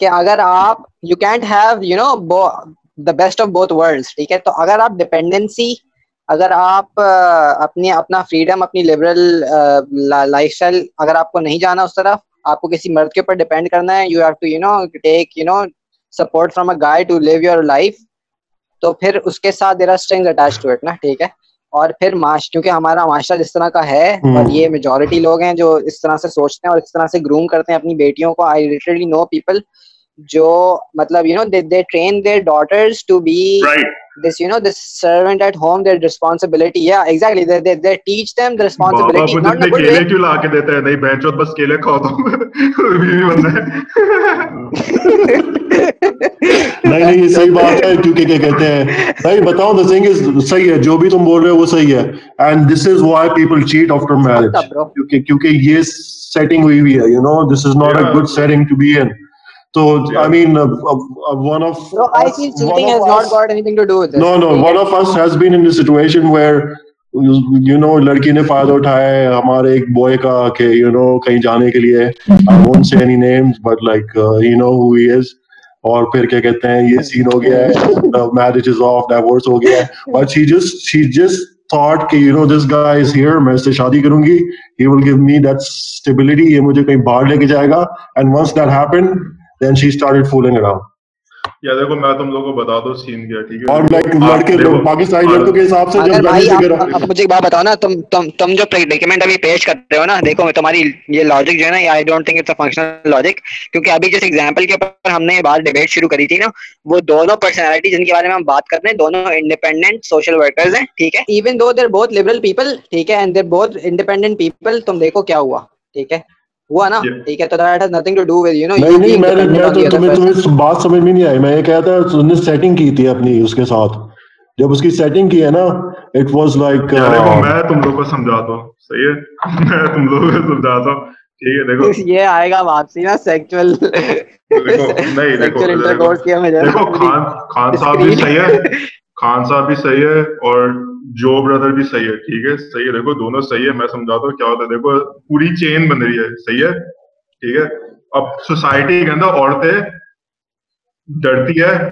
کہ اگر آپ you can't have you know the best of both worlds ٹھیک ہے؟ تو اگر آپ ڈپینڈنسی اگر آپ اپنی اپنا فریڈم اپنی لبرل لائف اسٹائل اگر آپ کو نہیں جانا اس طرف آپ کو کسی مرد کے اوپر ڈیپینڈ کرنا ہے you have to you know take you know support from a guy to live your life تو پھر اس کے ساتھ there are string attach to it نا ٹھیک ہے؟ اور پھر معاش کیونکہ ہمارا معاشرہ جس طرح کا ہے اور یہ میجورٹی لوگ ہیں جو اس طرح سے سوچتے ہیں اور اس طرح سے گروم کرتے ہیں اپنی بیٹیوں کو آئی لٹرلی نو پیپل جو مطلب you know they train their daughters to be this you know this servant at home their responsibility. Yeah exactly. They they, they teach them the responsibility. Not in a good way کیوں لا کے دیتے ہیں نہیں بہن چوت بس کیلے کھاؤ تو بیوی ہے نہیں نہیں یہ صحیح بات ہے کیونکہ کیا کہتے ہیں نہیں بتاؤ دا تھنگ از صحیح ہے جو بھی تم بول رہے ہو وہ صحیح ہے and this is why people cheat after marriage کیونکہ کیونکہ یہ سیٹنگ ہوئی ہوئی ہے you know this is not a good setting to be in So I mean, uh, uh, one of no, I feel cheating has not got anything to do with this. No, no, one of us has been in a situation where you know لڑکی نے فائدہ اٹھایا ہے ہمارے ایک boy کا کہ you نو کہیں جانے کے لیے I won't say any names but like you know who he is اور پھر کیا کہتے ہیں یہ سین ہو گیا ہے میرج از آف ڈائیورس ہو گیا ہے but she just she just thought کہ you know this guy is here میں اس سے شادی کروں گی he will give me that stability یہ مجھے کہیں باہر لے کے جائے گا and once that happen then she started fooling around یا دیکھو میں تم لوگوں کو بتا دو سین کیا ٹھیک ہے اور لائک لڑکے لوگ پاکستانی لڑکوں کے حساب سے بھائی اب مجھے ایک بات بتاؤ نا تم تم تم جو ابھی پیش کرتے ہو نا دیکھو تمہاری یہ لاجک جو ہے نا I don't think it's functional logic کیونکہ ابھی جس ایگزامپل کے اوپر ہم نے یہ بات ڈیبیٹ شروع کری تھی نا وہ دونوں پرسنالٹی جن کے بارے میں ہم بات کرتے ہیں دونوں انڈیپینڈنٹ سوشل ورکرز ہیں ٹھیک ہے ایون دو دیر بہت لبرل پیپل ٹھیک ہے اینڈ دیر بہت انڈیپینڈنٹ پیپل تم دیکھو کیا ہوا ٹھیک ہے ہوا نا؟ ٹھیک ہے تو that has nothing to do with you know نہیں نہیں میں میں تو تمہیں تمہیں بات سمجھ میں نہیں آئی۔ میں یہ کہتا ہے اس نے سیٹنگ کی تھی اپنی اس کے ساتھ۔ جب اس کی سیٹنگ کی ہے نا اٹ واز لائک میں تم لوگوں کو سمجھاتا ہوں۔ صحیح ہے؟ میں تم لوگوں کو سمجھاتا ہوں۔ ٹھیک ہے دیکھو۔ یہ آئے گا واپسی نا سیکچوئل نہیں دیکھو دیکھو خان خان صاحب بھی صحیح ہے۔ خان صاحب بھی صحیح ہے اور جو بردر بھی صحیح ہے، ٹھیک ہے، صحیح ہے۔ دیکھو، دونوں صحیح ہے، میں سمجھاتا ہوں کیا ہوتا ہے۔ دیکھو، پوری چین بن رہی ہے، صحیح ہے، ٹھیک ہے۔ اب سوسائٹی کے اندر عورتیں ڈرتی ہے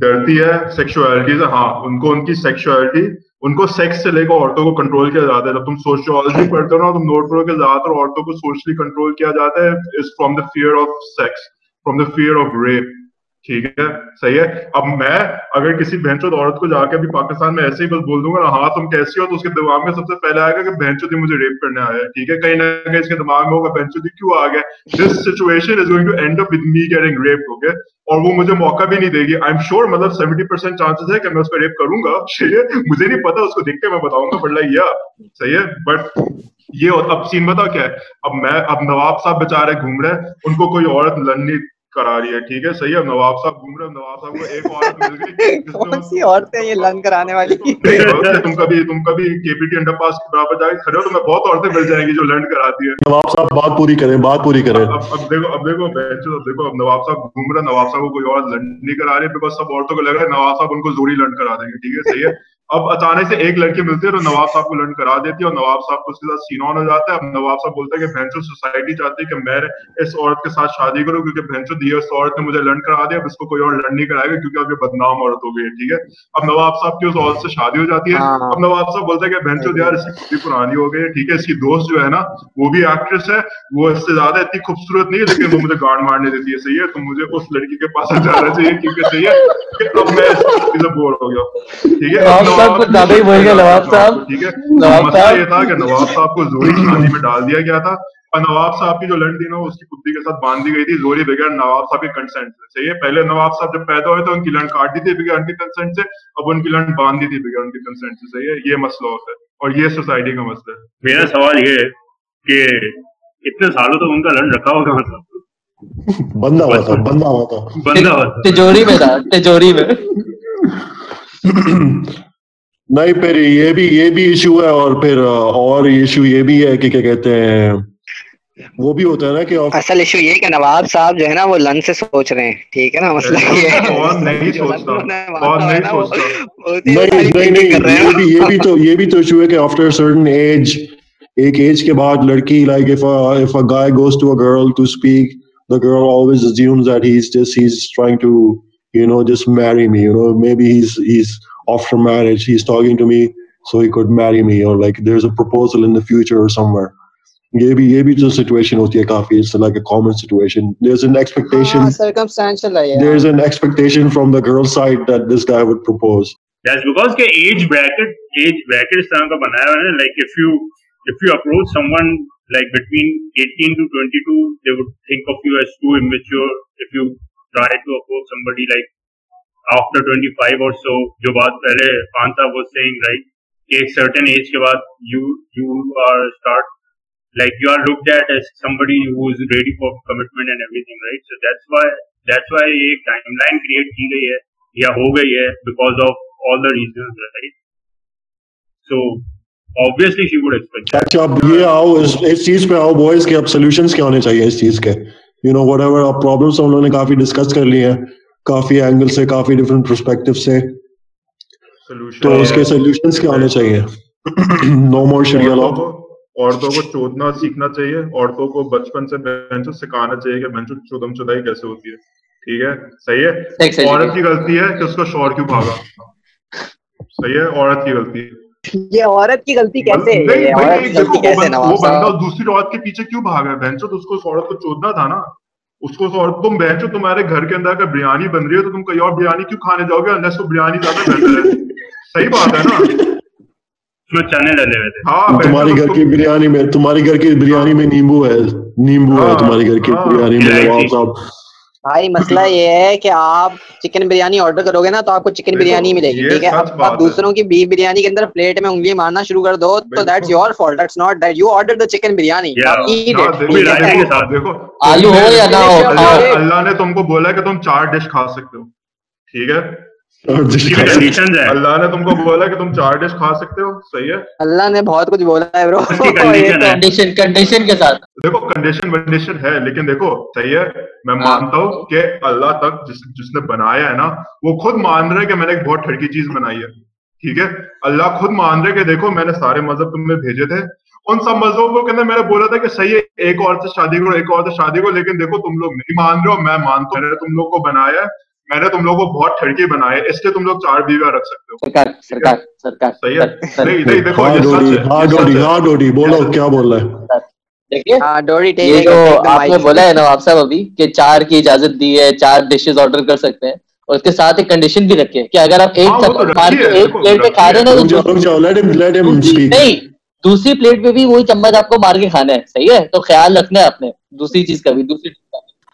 ڈرتی ہے سیکشولیٹی سے۔ ہاں ان کو ان کی سیکشولیٹی ان کو سیکس سے لے کر عورتوں کو کنٹرول کیا جاتا ہے۔ جب تم سوشیولوجی پڑھتے ہو نا، تم نوٹ کرو کہ زیادہ تر عورتوں کو سوشلی کنٹرول کیا جاتا ہے from the fear of sex from the fear of rape ٹھیک ہے، صحیح ہے۔ اب میں اگر کسی بہنچود عورت کو جا کے ابھی پاکستان میں ایسے ہی بس بول دوں گا ہاں تم کیسی ہو تو اس کے دماغ میں سب سے پہلے آئے گا کہ بہنچودی مجھے ریپ کرنے آیا ہے ٹھیک ہے؟ کہیں نہ کہیں اس کے دماغ میں ہوگا بہنچودی کیوں آ گیا this situation is going to end up with me getting rape ہو گیا اور وہ مجھے موقع بھی نہیں دے گی۔ آئی ایم شیور مطلب سیونٹی پرسینٹ چانسز ہے کہ میں اس کو ریپ کروں گا۔ ٹھیک ہے مجھے نہیں پتا، اس کو دیکھ کے میں بتاؤں گا۔ بٹ لائک یا صحیح ہے؟ بٹ یہ اب سین بتاؤ کیا ہے۔ اب میں، اب نواب صاحب بےچارے گھوم رہے ان کو کوئی عورت لڑنی کرا رہی ہے۔ ٹھیک ہے صحیح ہے نواب صاحب گھوم رہے نواب صاحب کو ایک عورت مل گئی۔ کون سی عورتیں یہ لنگ کرانے والی؟ تم کبھی تم کبھی کے پی ٹی انڈر پاس کے برابر جا کے کھڑے ہو تو میں بہت عورتیں مل جائیں گی جو لنڈ کراتی ہے نواب صاحب بات پوری کریں بات پوری کریں۔ اب دیکھو اب دیکھو اب دیکھو اب نواب صاحب گھوم رہے نواب صاحب کو کوئی اور لنڈ نہیں کرا رہے بیکاز سب عورتوں کو لگ رہا ہے نواب صاحب ان کو زوری لنڈ کرا دیں گے۔ ٹھیک ہے صحیح ہے۔ اب اچانک سے ایک لڑکی ملتی ہے تو نواب صاحب کو لنڈ کرا دیتی ہے اور نواب صاحب کو اس کے ساتھ سین آن ہو جاتا ہے۔ اب نواب صاحب بولتے ہیں کہ بہنچو سوسائٹی چاہتی ہے کہ میں اس عورت کے ساتھ شادی کروں کیونکہ بہنچو دی اس عورت نے مجھے لنڈ کرا دیا اب اس کو کوئی اور لنڈ نہیں کرائے گا کیونکہ اب یہ بدنام عورت ہو گئی ہے ٹھیک ہے؟ اب نواب صاحب کی اس عورت سے شادی ہو جاتی ہے۔ اب نواب صاحب بولتے ہیں کہ بہنچو یار اس کی پرانی ہو گئی ہے ٹھیک ہے؟ اس کی دوست جو ہے نا وہ بھی ایکٹریس ہے۔ وہ اس سے زیادہ اتنی خوبصورت نہیں ہے لیکن وہ مجھے گانڈ مارنے دیتی ہے صحیح ہے؟ تو مجھے اس لڑکی کے پاس جانا چاہیے کیونکہ صحیح ہے کہ اب میں بور ہو گیا ٹھیک ہے؟ نواب صاحب۔ ٹھیک ہے۔ مسئلہ یہ تھا کہ نواب صاحب کو زوری شادی میں ڈال دیا گیا تھا اور نواب صاحب کی جو لڑ تھی نا اس کی کتی کے ساتھ باندھ دی گئی تھی زوری بغیر نواب صاحب کے کنسنٹ سے۔ صحیح ہے پہلے نواب صاحب جب پیدا ہوئے تو ان کی لڑ کاٹ دی تھی بغیر ان کے کنسنٹ سے اب ان کی لڑ باندھ دی تھی بغیر ان کے کنسنٹ سے۔ صحیح ہے یہ مسئلہ ہوتا ہے اور یہ سوسائٹی کا مسئلہ ہے۔ میرا سوال یہ ہے کہ اتنے سالوں تک ان کا لڑ رکھا ہوگا مطلب؟ بندہ ہوا تھا بندہ ہوا تھا۔ بندہ ہوا تھا۔ تجوری میں تھا تجوری میں۔ نہیں پھر یہ بھی یہ بھی ایشو ہے اور پھر اور ایشو یہ بھی ہے کہ کیا کہتے ہیں وہ بھی ہوتا ہے نا کہ اصل ایشو یہ کہ نواب صاحب جو ہے نا وہ لن سے سوچ رہے ہیں ٹھیک ہے نا؟ مسئلہ یہ بھی تو یہ بھی تو ایشو ہے کہ آفٹر سرٹن ایج ایک ایج کے بعد لڑکی like if if a guy goes to a girl to speak the girl always assumes that he's just he's trying to you know just marry me you know maybe he's he's after marriage he's talking to me so he could marry me or like there's a proposal in the future or somewhere. یہ بھی یہ بھی جو situation ہوتی ہے کافی it's like a common situation there is an expectation circumstantial ہے there is an expectation from the girl side that this guy would propose that's because کہ age bracket age bracket اس طرح کا بنایا ہوا ہے like if you if you approach someone like between 18 to 22 they would think of you as too immature. If you try to approach somebody like after twenty five اور so جو بات پہلے خان صاحب وہ سیئنگ رائٹ کہ ایک certain age کے بعد you you are start like you are looked at as somebody who is ready for commitment and everything right so that's why that's why یہ ایک ٹائم لائن کریٹ کی گئی ہے یا ہو گئی ہے because of all the reasons solution کیا ہونے چاہیے اس چیز کے you know whatever problem کافی ڈسکس کر لی لیے کافی اینگل سے کافی ڈفرینٹ پرسپیکٹو سے۔ تو اس کے سولوشنس کیا ہونے چاہیے؟ نو مور شریعہ لا عورتوں کو چودنا سیکھنا چاہیے۔ عورتوں کو بچپن سے بینچو سکھانا چاہیے کہ بینچو چودم چودائی کیسے ہوتی ہے۔ ٹھیک ہے؟ صحیح ہے؟ عورت کی غلطی ہے کہ اس کا شور کیوں بھاگا؟ صحیح ہے؟ عورت کی غلطی ہے۔ یہ عورت کی غلطی کیسے وہ بندہ دوسری عورت کے پیچھے کیوں بھاگا بہنچو تو اس کو عورت کو چودنا تھا نا۔ اس کو تم بہنچو تمہارے گھر کے اندر اگر بریانی بن رہی ہے تو تم کہیں اور بریانی کیوں کھانے جاؤ گے؟ انلیس وہ بریانی زیادہ بہتر ہے۔ صحیح بات ہے نا؟ ہاں تمہاری گھر کی بریانی میں تمہاری گھر کی بریانی میں نیمبو ہے۔ نیمبو ہے تمہاری گھر کی بریانی میں نواب صاحب۔ بھائی مسئلہ یہ ہے کہ آپ چکن بریانی آرڈر کرو گے نا تو آپ کو چکن بریانی ملے گی ٹھیک ہے؟ آپ دوسروں کی بیف بریانی کے اندر پلیٹ میں انگلی مارنا شروع کر دو تو that's your fault that's not that you order the chicken biryani آلو ہو یا نہ ہو اللہ نے تم کو بولا کہ تم چار ڈش کھا سکتے ہو۔ ٹھیک ہے؟ اللہ نے تم کو بولا کہ تم چار ڈش کھا سکتے ہو صحیح ہے؟ اللہ نے بہت کچھ بولا ہے برو کنڈیشن کے ساتھ۔ دیکھو کنڈیشن ونڈیشن ہے لیکن دیکھو صحیح ہے۔ میں مانتا ہوں کہ اللہ تک جس جس نے بنایا ہے نا وہ خود مان رہے کہ میں نے ایک بہت ٹھڑکی چیز بنائی ہے۔ ٹھیک ہے؟ اللہ خود مان رہے کہ دیکھو میں نے سارے مذہب تم نے بھیجے تھے۔ ان سب مذہبوں کے اندر میں نے بولا تھا کہ صحیح ہے ایک اور سے شادی کرو ایک اور سے شادی کرو لیکن دیکھو تم لوگ نہیں مان رہے ہو میں مانتا ہوں۔ میں نے تم لوگ کو بنایا ہے۔ میں نے تم لوگ کو بہت ٹھڑکی بنائے اس لیے تم لوگ چار بیویا رکھ سکتے ہو بولا ہے نواب صاحب ابھی کہ چار کی اجازت دی ہے چار ڈشز آرڈر کر سکتے ہیں اور اس کے ساتھ ایک کنڈیشن بھی رکھے کہ اگر آپ ایک پلیٹ پہ کھا رہے ہیں نہیں دوسری پلیٹ پہ بھی وہی چمچ آپ کو مار کے کھانا ہے صحیح ہے تو خیال رکھنا ہے آپ نے دوسری چیز کا بھی دوسری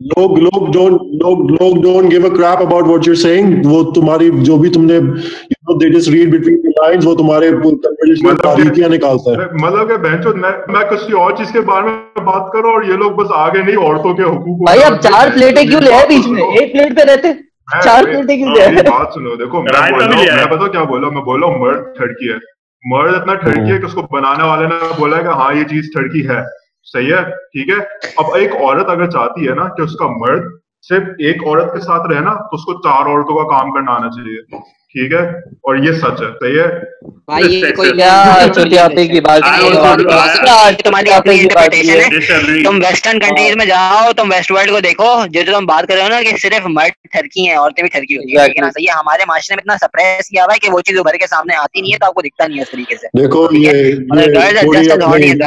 لوگ لوگ ڈونٹ لوگ لوگ don't give a crap about what you saying وہ تمہاری جو بھی تم نے you know they just read between the lines وہ تمہارے کنورسیشن میں باریکیاں نکالتا ہے۔ مطلب کہ بہنچو میں میں کسی اور چیز کے بارے میں بات کروں اور یہ لوگ بس آگے نہیں عورتوں کے حقوق بھائی اب چار پلیٹیں کیوں لے بیچ میں؟ ایک پلیٹ پہ رہتے۔ چار پلیٹیں کیوں لے بات سنو دیکھو میں میں بتاؤ کیا بولا میں بولا مرد ٹھڑکی ہے۔ مرد اتنا ٹھڑکی ہے کہ اس کو بنانے والے نے بولا کہ ہاں یہ چیز ٹھڑکی ہے۔ صحیح ہے، ٹھیک ہے۔ اب ایک عورت اگر چاہتی ہے نا کہ اس کا مرد صرف ایک عورت کے ساتھ رہنا، تو اس کو چار عورتوں کا کام کرنا آنا چاہیے۔ ٹھیک ہے؟ اور یہ سچ ہے صحیح ہے؟ تم ویسٹرن کنٹریز میں جاؤ تم ویسٹ ورلڈ کو دیکھو۔ جو تم بات کر رہے ہو نا کہ صرف مرد ٹھرکی ہیں عورتیں بھی ٹھرکی ہوتی ہیں۔ لیکن صحیح ہمارے معاشرے میں اتنا سپریس کیا ہوا ہے کہ وہ چیز ابھر کے سامنے آتی نہیں ہے تو آپ کو دکھتا نہیں ہے اس طریقے سے۔ دیکھو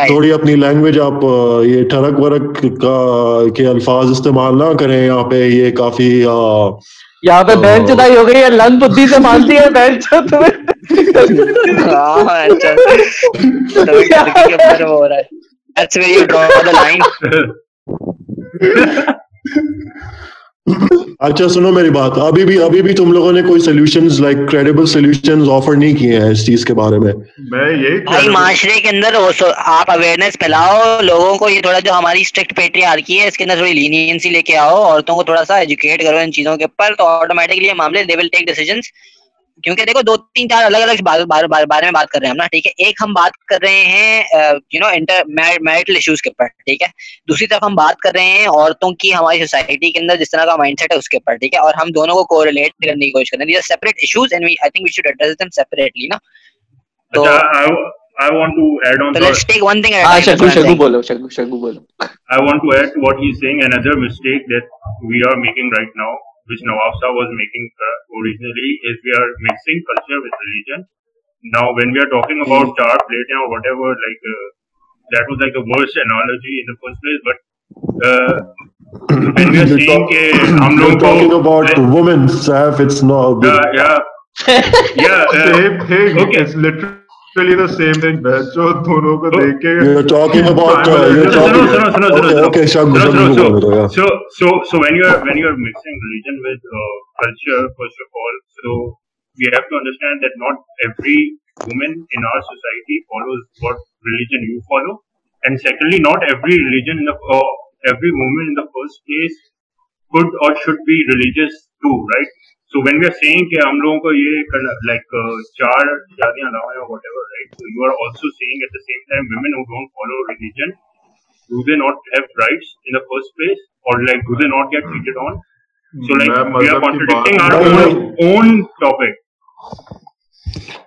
تھوڑی اپنی لینگویج آپ یہ ٹھرک ورک کا کے الفاظ استعمال نہ کریں۔ یہاں پہ یہ کافی یہاں پہ بہن چدائی ہو گئی ہے لن بدھی سے مانتی ہے بہن چو اچھا سنو میری بات۔ ابھی بھی ابھی بھی تم لوگوں نے کوئی solution like credible solution offer نہیں کیے ہیں اس چیز کے بارے میں؟ میں یہی بھائی معاشرے کے اندر آپ اویئرنیس پھیلاؤ لوگوں کو یہ تھوڑا جو ہماری اسٹرکٹ پیٹری آر کی ہے اس کے اندر تھوڑی لینینسی لے کے آؤ عورتوں کو تھوڑا سا ایجوکیٹ کرو ان چیزوں کے اوپر تو آٹومیٹکلی معاملے دے ول ٹیک ڈیسیجنس کیونکہ دیکھو دو تین چار الگ الگ بارے میں بات کر رہے ہیں ہم نا ٹھیک ہے ایک ہم بات کر رہے ہیں you know inter marital issues کے اوپر ٹھیک ہے دوسری طرف ہم بات کر رہے ہیں عورتوں کی ہماری سوسائٹی کے اندر جس طرح کا مائنڈ سیٹ ہے اس کے اوپر ٹھیک ہے اور ہم دونوں کو کو ریلیٹ کرنے کی کوشش کر رہے ہیں separate issues and I think we should address them separately نا تو I want to add on. So let's take one thing at a time. Shagu, Shagu bolo, Shagu, Shagu bolo. I want to add what he's saying. Another mistake that we are making right now, whatever like that was then must ages but وینگاس نا the same thing بہنچو دونوں کو Oh. دیکھ کے. Uh, Shagu, No, Shagu, no, go so, on, yeah. so, so, so when you are when you are mixing religion with uh, culture, first of all, so we have to understand that not every woman in our society follows what religion you follow, and secondly, not every religion in the uh, every woman in the first place could or should be religious too, right? So when we are seeing کہ ہم لوگوں کو یہ like چار شادیاں لاؤ یا whatever right so you are also seeing at the same time women who don't follow religion do they not have rights in the first place اور like do they not get treated on so like we are contradicting our own topic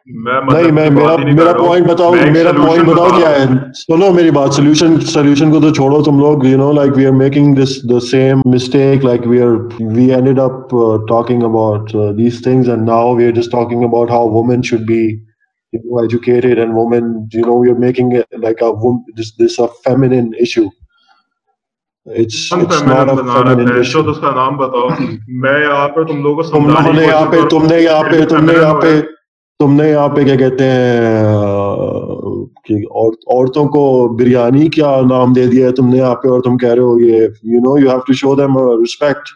نہیں topic میں میرا point بتاؤ میرا point بتاؤ بتا کیا ہے؟ سنو میری بات سولوشن سولوشن کو تو چھوڑو تم لوگ you know like we are making this the same mistake like we are we ended up talking about these things and now we are just talking about how women should be not feminine a بنا رہے feminine ہیں issue. تو اس کا نام بتاؤ میں یہاں پر تم لوگوں کو نے یہاں پہ تم نے یہاں پہ تم نے یہاں پہ تم نے یہاں پہ کیا کہتے ہیں کہ عورت- عورتوں کو بریانی کیا نام دے دیا ہے تم نے یہاں پہ اور تم کہہ رہے ہو یہ you know you have to show them respect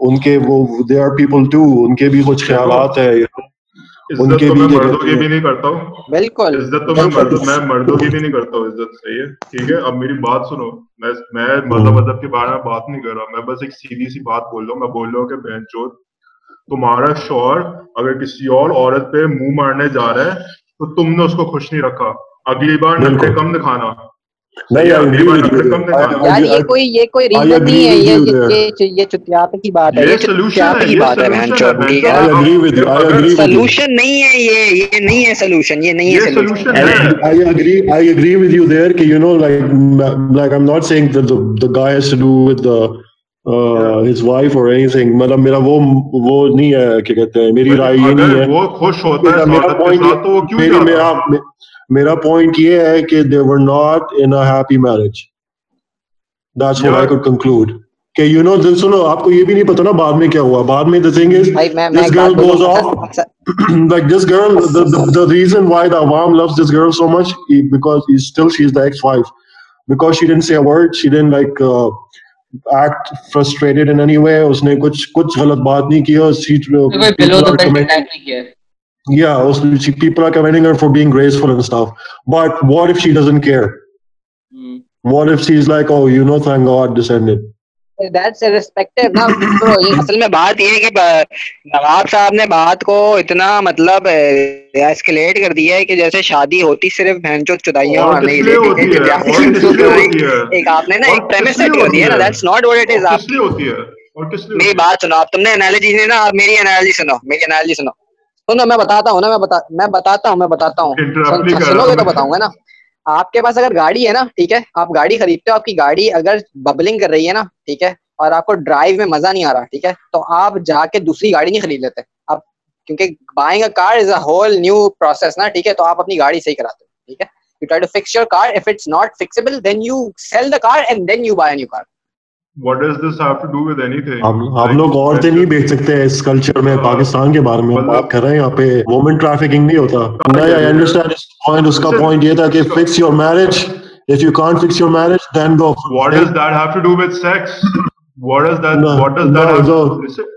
ان کے وہ دے آر پیپل ٹو ان کے بھی کچھ خیالات ہے ان عزت کے تو بھی مردوں کی ہیں۔ بھی نہیں کرتا ہوں۔ بالکل۔ عزت تو میں مردوں میں مردوں کی بھی نہیں کرتا ہوں۔ عزت صحیح ہے۔ ٹھیک ہے اب میری بات سنو۔ میں میں مذہب۔ مذہب کے بارے میں بات نہیں کر رہا میں بس ایک سیدھی سی بات بول رہا ہوں۔ میں بول رہا ہوں کہ بہن چوت تمہارا شوہر اگر کسی اور عورت پہ منہ مارنے جا رہا ہے تو تم نے اس کو خوش نہیں رکھا۔ اگلی بار بالکل۔ کم دکھانا۔ نہیں ہے یہ کوئی یہ کوئی آئی ریزن اگری نہیں ہے یہ کی بات ہے۔ کی بات ہے نہیں ہے یہ یہ نہیں ہے سولوشن یہ نہیں ہے یہ سولوشن سولوشن ہے۔ I agree. I agree with you there. That you know, like, like I'm not saying that the the guy has میری رائے یہ بھی نہیں پتا نا بعد میں کیا ہوا۔ Reason why the وائم love this girl so much she wife she done see like act frustrated in anyway اس نے کچھ کچھ غلط بات نہیں کیا اس سیٹ پہ بلو دی بیلٹ نہیں کیا یا اس نے people are commenting her for being graceful and stuff but what if she doesn't care what if she is like oh you know thank God descended اصل میں بات یہ ہے کہ نواب صاحب نے بات کو اتنا مطلب ایسکلیٹ کر دیا ہے کہ جیسے شادی ہوتی صرف بہن چو چدائیاں ہے ایک آپ نے نا ایک set کر دیا نا ہے۔ that's not what it is اور آپ میری بات سنو آپ تم نے انالوجی نے نا آپ میری انالوجی سنو میری انالوجی سنو۔ سنو میں بتاتا ہوں نا میں بتا میں بتاتا ہوں میں بتاتا ہوں۔ نہیں سنو گے تو بتاؤں گا نا۔ آپ کے پاس اگر گاڑی ہے نا، ٹھیک ہے؟ آپ گاڑی خریدتے ہو، آپ کی گاڑی اگر ببلنگ کر رہی ہے نا، ٹھیک ہے؟ اور آپ کو ڈرائیو میں مزہ نہیں آ رہا، ٹھیک ہے؟ تو آپ جا کے دوسری گاڑی نہیں خرید لیتے۔ آپ کیونکہ buying a car is a whole new process نا، ٹھیک ہے؟ تو آپ اپنی گاڑی صحیح کراتے ہو، ٹھیک ہے؟ You try to fix your car if it's not fixable then you sell the car and then you buy new car what does this have to do with any تھنگ ہم ہم لوگ عورتیں نہیں بیچ سکتے اس کلچر میں پاکستان کے بارے میں بات کر رہے ہیں یہاں پہ وومن ٹریفکنگ نہیں ہوتا نہیں آئی انڈرسٹینڈ اس پوائنٹ اس کا پوائنٹ یہ تھا کہ fix your marriage if you can't fix your marriage, then go. What does that have to do with sex? What does that? No, what does that? No, have no. Listen,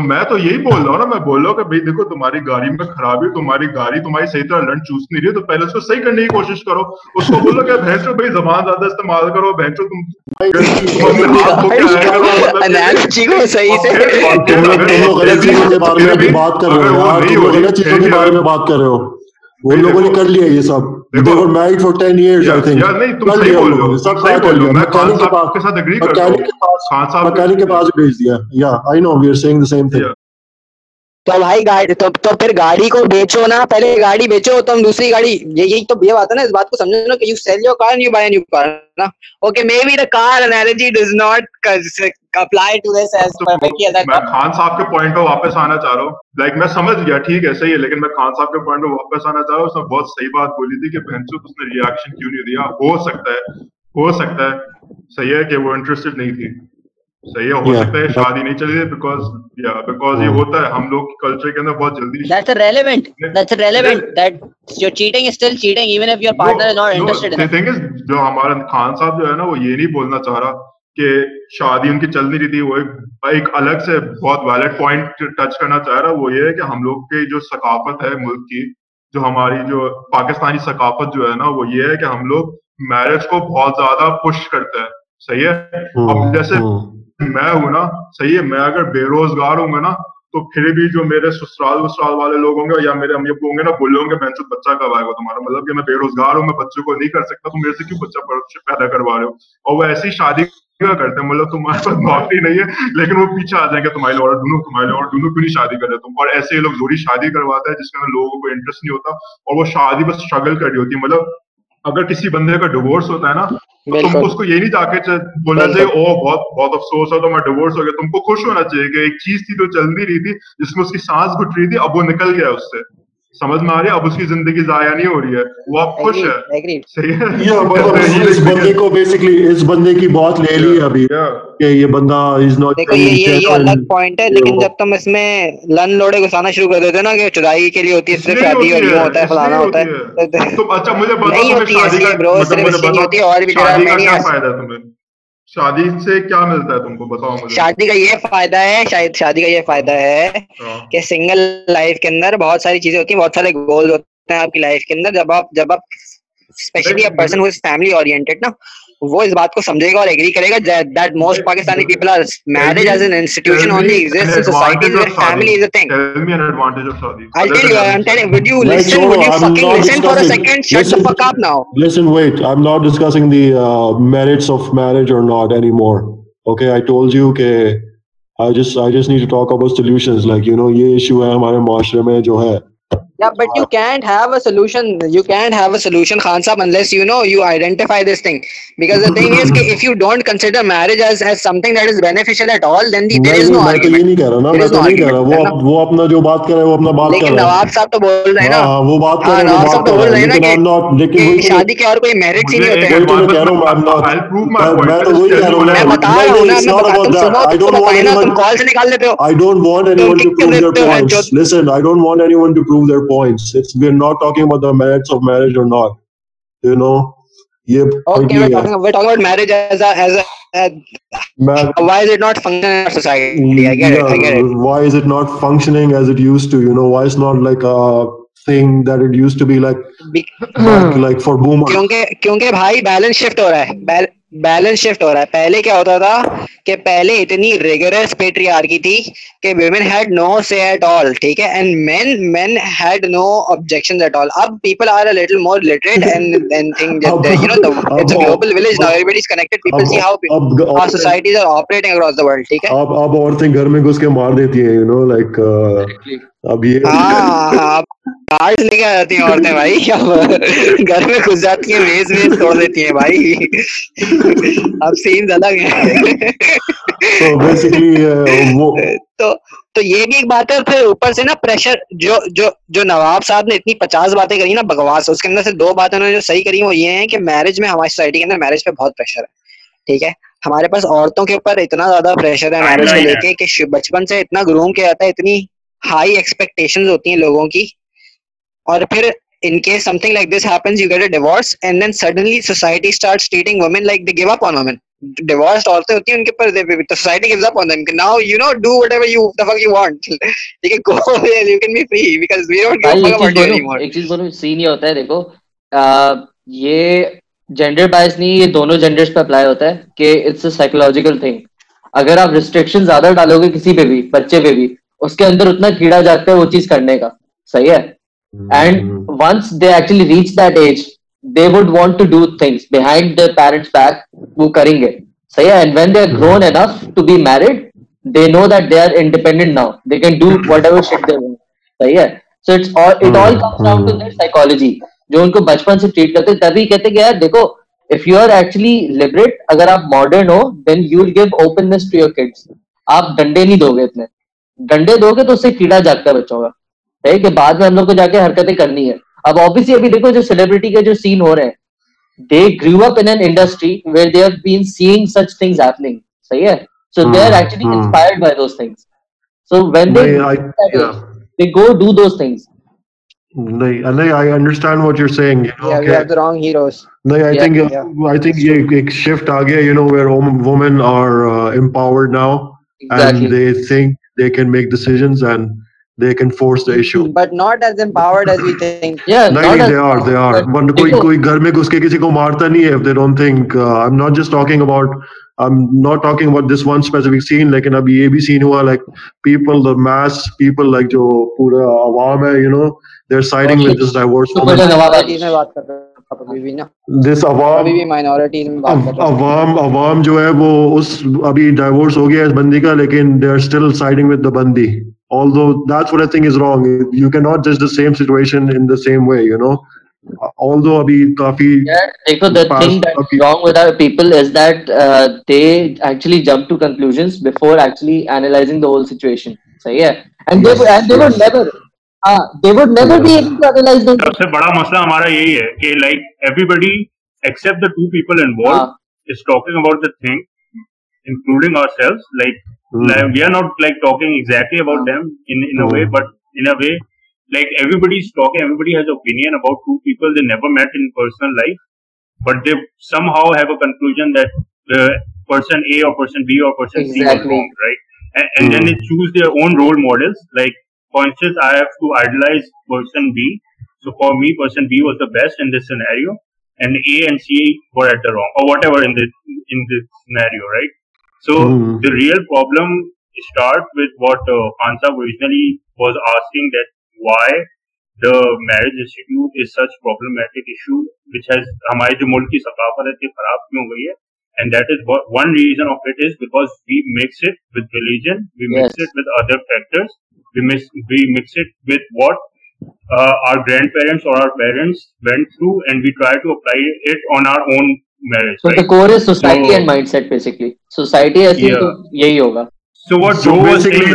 میں تو یہی بول رہا ہوں نا میں بول رہا ہوں کہ بھائی دیکھو تمہاری گاڑی میں خرابی تمہاری گاڑی تمہاری صحیح طرح لنڈ چوس نہیں رہی تو پہلے اس کو صحیح کرنے کی کوشش کرو۔ اس کو بولو کہ بھینچو بھائی زبان زیادہ استعمال کرو بھینچو تم بات کر رہے ہو وہ لوگوں نے کر لیا یہ سب۔ کے پاس بھیج دیا تو بھائی گاڑی تو, تو پھر گاڑی کو بیچو نا پہلے گاڑی بیچو تو دوسری گاڑی یہی تو یہ بات ہے نا اس بات کو سمجھو نا کہ you sell your car you buy new car نا۔ Okay maybe the car analogy does not apply to this as perfectly as میں خان صاحب کے پوائنٹ پہ واپس آنا چاہ رہا ہوں۔ لائک میں سمجھ گیا ٹھیک ہے صحیح ہے لیکن میں خان صاحب کے پوائنٹ پہ واپس آنا چاہ رہا ہوں۔ اس نے بہت صحیح بات بولی تھی کہ بہنچو اس نے ریئیکشن کیوں نہیں دیا۔ ہو سکتا ہے ہو سکتا ہے صحیح ہے کہ وہ انٹرسٹڈ نہیں تھی۔ صحیح ہے ہو سکتا ہے شادی نہیں چلی بیکاز بیکاز یہ hmm. ہوتا ہے ہم لوگ کلچر کے اندر بہت جلدی that's relevant that's relevant that your cheating is still cheating even if your partner is not interested in thing is جو ہمارا خان صاحب جو ہے نا وہ یہ نہیں بولنا چاہ رہا کہ شادی ان کی چل نہیں رہی تھی وہ ایک الگ سے بہت ویلڈ پوائنٹ ٹچ کرنا چاہ رہا وہ یہ ہے کہ ہم لوگ کی جو ثقافت ہے ملک کی جو ہماری جو پاکستانی ثقافت جو ہے نا وہ یہ ہے کہ ہم لوگ میرج کو بہت زیادہ پش کرتے ہیں۔ صحیح ہے؟ hmm. اب جیسے hmm. میں ہوں نا، صحیح ہے، میں اگر بے روزگار ہوں گا نا، تو پھر بھی جو میرے سسرال وسرال والے لوگ ہوں گے، یا میرے امی ابو ہوں گے نا، بولے ہوں گے بہن سے بچہ کب آئے گا تمہارا۔ مطلب کہ میں بے روزگار ہوں، میں بچوں کو نہیں کر سکتا، تو میرے سے کیوں بچہ پیدا کروا رہے ہو؟ اور وہ ایسی شادی کرتے ہیں؟ مطلب تمہارے پاس نوکری نہیں ہے، لیکن وہ پیچھے آ جائیں گے تمہاری اور ڈھونڈو تمہاری اور دونوں کیوں نہیں شادی کر رہے تم؟ اور ایسے لوگ زوری شادی کرواتا ہے جس کے اندر لوگوں کو انٹرسٹ نہیں ہوتا، اور وہ شادی بس اسٹرگل کر رہی ہوتی ہے۔ مطلب اگر کسی بندے کا ڈیوورس ہوتا ہے نا تو تم کو اس کو یہ نہیں جا کے بولنا چاہیے او بہت بہت افسوس ہے تو میں ڈیوورس ہو گیا۔ تم کو خوش ہونا چاہیے کہ ایک چیز تھی تو چل نہیں رہی تھی جس میں اس کی سانس گٹ رہی تھی اب وہ نکل گیا اس سے۔ سمجھ میں آ رہی ہے؟ اب اس کی زندگی ضائع نہیں ہو رہی ہے۔ وہ اب خوش ہے۔ اس بندے کو اس بندے کی بہت لے لی ابھی کہ یہ بندہ از یہ الگ پوائنٹ ہے لیکن جب تم اس میں لن لوڑے گھسانا شروع کر دیتے نا کہ چڑائی کے لیے ہوتی ہے صرف شادی اور یہ ہوتا ہے فلانا ہوتا مطلب ہے۔ اور بھی فائدہ تمہیں؟ شادی سے کیا ملتا ہے تم کو؟ بتاؤ مجھے۔ شادی کا یہ فائدہ ہے شاید شادی کا یہ فائدہ ہے ہاں۔ کہ سنگل لائف کے اندر بہت ساری چیزیں ہوتی ہیں بہت سارے گولز ہوتے ہیں آپ کی لائف کے اندر۔ جب آپ جب آپ اسپیشلی پرسن فیملی اورینٹیڈ نا وہ اس بات کو سمجھے got any moral soul no یہ ایشو ہے ہمارے معاشرے میں جو ہے Yeah, but you can't have a solution. You can't have a solution, Khan Saab, unless you know you identify this thing. Because the thing is, if you don't consider marriage as, as something that is beneficial at all, then the, there is no argument. میں تو یہ نہیں کہہ رہا نا میں تو نہیں کہہ رہا وہ وہ اپنا جو بات کر رہے ہیں وہ اپنا بات کر رہے ہیں لیکن نواب صاحب تو بول رہے ہیں نا ہاں وہ بات کر رہے ہیں نواب صاحب تو بول رہے ہیں نا کہ شادی کے اور کوئی میرٹ ہی نہیں ہوتے ہیں میں کہہ رہا ہوں میں تو وہی کہہ رہا ہوں میں بتا رہا ہوں نا میں بتا تم سنو آئی ڈونٹ وانٹ تم کال سے نکال لیتے ہو I don't want anyone to prove their points listen I don't want anyone to prove their ways not functioning not like like for women کیونکہ بیلنس شفٹ ہو رہا ہے۔ پہلے کیا ہوتا تھا کہ پہلے اتنی ریگرس پیٹریارکی تھی کہ ویمن ہیڈ نو سے ایٹ آل ٹھیک ہے؟ And men men had no objection at all اب people are little more literate and thing you know it's a global now is connected people see how societies are across the world ٹھیک ہے؟ اب اب عورتیں گھر میں گھس کے مار دیتی ہیں یو نو لائک اب یہ ہاں کارڈ لے کے جاتی ہیں عورتیں بھائی۔ گھر میں گھس جاتی ہیں توڑ دیتی ہیں بھائی۔ اب الگ تو تو یہ بھی ایک بات ہے پھر اوپر سے نا پریشر جو جو جو نواب صاحب نے اتنی پچاس باتیں کری نا بکواس اس کے اندر سے دو باتیں انہوں نے جو صحیح کری وہ یہ ہیں کہ میرج میں ہماری سوسائٹی کے اندر میرج پہ بہت پریشر ہے۔ ٹھیک ہے؟ ہمارے پاس عورتوں کے اوپر اتنا زیادہ پریشر ہے میرج کو لے کے کہ بچپن سے اتنا گروم کیا جاتا ہے اتنی ہائی ایکسپیکٹیشن ہوتی ہیں لوگوں کی۔ اور پھر in case something like this happens you get a divorce and then suddenly society start treating women like they give up on women divorce عورتیں ہوتی ہیں ان کے پر society gives up on them now you know do whatever you the fuck you want ٹھیک ہے go you can be free because we don't give up about you more ایک چیز بولوں سین یہ ہوتا ہے دیکھو یہ جینڈر بائز نہیں یہ دونوں جینڈرز پہ اپلائی ہوتا ہے کہ اٹس اے سائیکولوجیکل تھنگ اگر آپ ریسٹرکشن زیادہ ڈالو گے کسی پہ بھی بچے پہ بھی اس کے اندر اتنا کیڑا جاتا ہے وہ چیز کرنے کا صحیح ہے؟ پیرنٹس ٹو دیئر سائیکالوجی جو ان کو بچپن سے ٹریٹ کرتے تبھی کہتے کہ یار دیکھو if you are actually liberate اگر آپ modern who then you give openness to your kids آپ ڈنڈے نہیں دو گے اتنے۔ ڈنڈے دو گے تو اس سے کیڑا جاگتا ہے بچوں کا۔ ہے کہ بعد میں ہم لوگ کو جا کے حرکتیں کرنی ہے اب آبیسلی ابھی دیکھو جو سیلیبریٹی کے جو سین ہو رہے ہیں they grew up in industry where they have been seeing such things happening صحیح ہے؟ So they are actually inspired by those things so when they they go do those things نہیں I understand what you saying we have the wrong heroes نہیں I think I think یہ ایک shift آ گیا you know where women are empowered now and they think they can make decisions and they can force the issue but not as empowered as we think yeah no, they are they are but koi koi ghar mein ghuske kisi ko marta nahi hai if they don't think uh, i'm not just talking about i'm not talking about this one specific scene lekin abhi ye bhi scene hua like people the mass people like jo pura awam hai you know they're siding with this divorce this عوام عوام جو ہے وہ اس ابھی diverse ہو گیا اس بندی کا لیکن they are still siding with the بندی although that's what I think is wrong. You cannot judge the same situation in the same way, you know. Although Abhi Kafi. Yeah, the thing that's abhi, wrong with our people is that uh, they actually jump to conclusions before actually analyzing the whole situation. So, yeah. And they, yes, and they yes. were never. سب سے بڑا مسئلہ ہمارا یہی ہے کہ like everybody except the two people involve is talking about the thing including ourselves like Like Mm. Like, we are not like talking exactly about them in, in a way, but in a way, like everybody's talking, everybody has opinion about two people they never met in personal life, but they somehow have a conclusion that uh, person A or person B or person exactly. C was wrong, right? And, and mm. then they choose their own role models. Like, for instance, I have to idolize person B. So for me, person B was the best in this scenario, and A and C were at the wrong, or whatever in this in this scenario, right? So the real problem start with what پانساب originally was asking the marriage institute is such problematic issue which has ہمارے جو ملک کی ثقافت ہے یہ خراب کیوں گئی ہے and that is one reason of it is because we mix it with religion we mix it with other factor we mix it with what our grandparents اور our parents went through and we try to apply it on our own marriage. So right? the core is society so, and mindset basically. Society yeah. So what so basically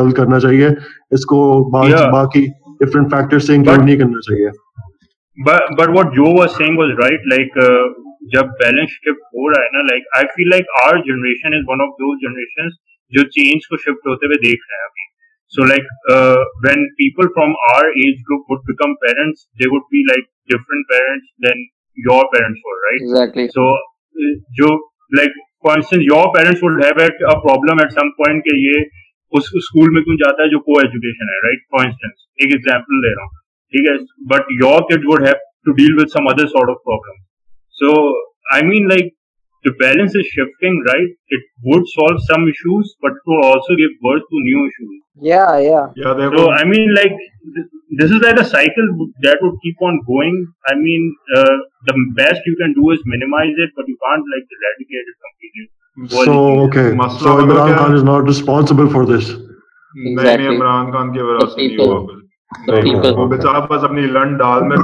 حل کرنا چاہیے اس کو باقی کرنا چاہیے جو جب بیلنس شفٹ ہو رہا ہے نا like I feel like our generation is one of generation جو چینج کو شفٹ ہوتے ہوئے دیکھ رہے ہیں ابھی so like when people from our age group would become parents they would be like different parents then your parents like you parents would have at problem at some point کہ یہ school میں کون جاتا ہے جو کو education ہے right constants ایک ایگزامپل دے رہا ہوں ٹھیک ہے but your kid would have to deal with some other sort of problem so I mean like the balance is shifting, right? It would solve some issues, but it will also give birth to new issues. Yeah, yeah. Yeah, so, I mean, like, this is like a cycle that would keep on going. I mean, uh, the best you can do is minimize it, but you can't, like, eradicate it completely. So, okay. So, Imran Khan is not responsible for this. نہیں نہیں عمران خان کی وجہ سے نہیں ہوا وہ بیچارہ بس اپنی لنڈ دال میں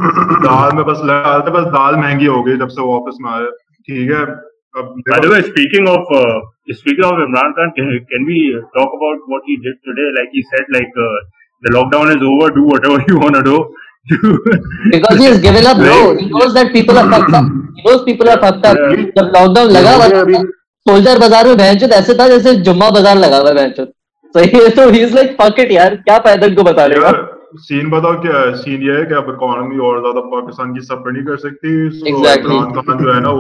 دال میں بس ڈالتے بس دال مہنگی ہو گئی جب سے وہ آفس میں آئے ٹھیک ہے speaking of speaking of Imran Khan can be talk about what he did today like he said like the lockdown is over do whatever you want to do because he has given up bro he knows that people are fucked up. He knows people are fucked up. Jab lockdown laga hua tha soldier bazaar mein bhanchot aise tha jaise jumma bazaar laga hua bhanchot صحیح ہے تو he is like fuck it yaar kya فائدہ ان کو بتا رہے ہو سین بتاؤ کیا سین یہ ہے کہ اب اکانومی اور زیادہ پاکستان کی سفر نہیں کر سکتی عمران خان جو ہے نا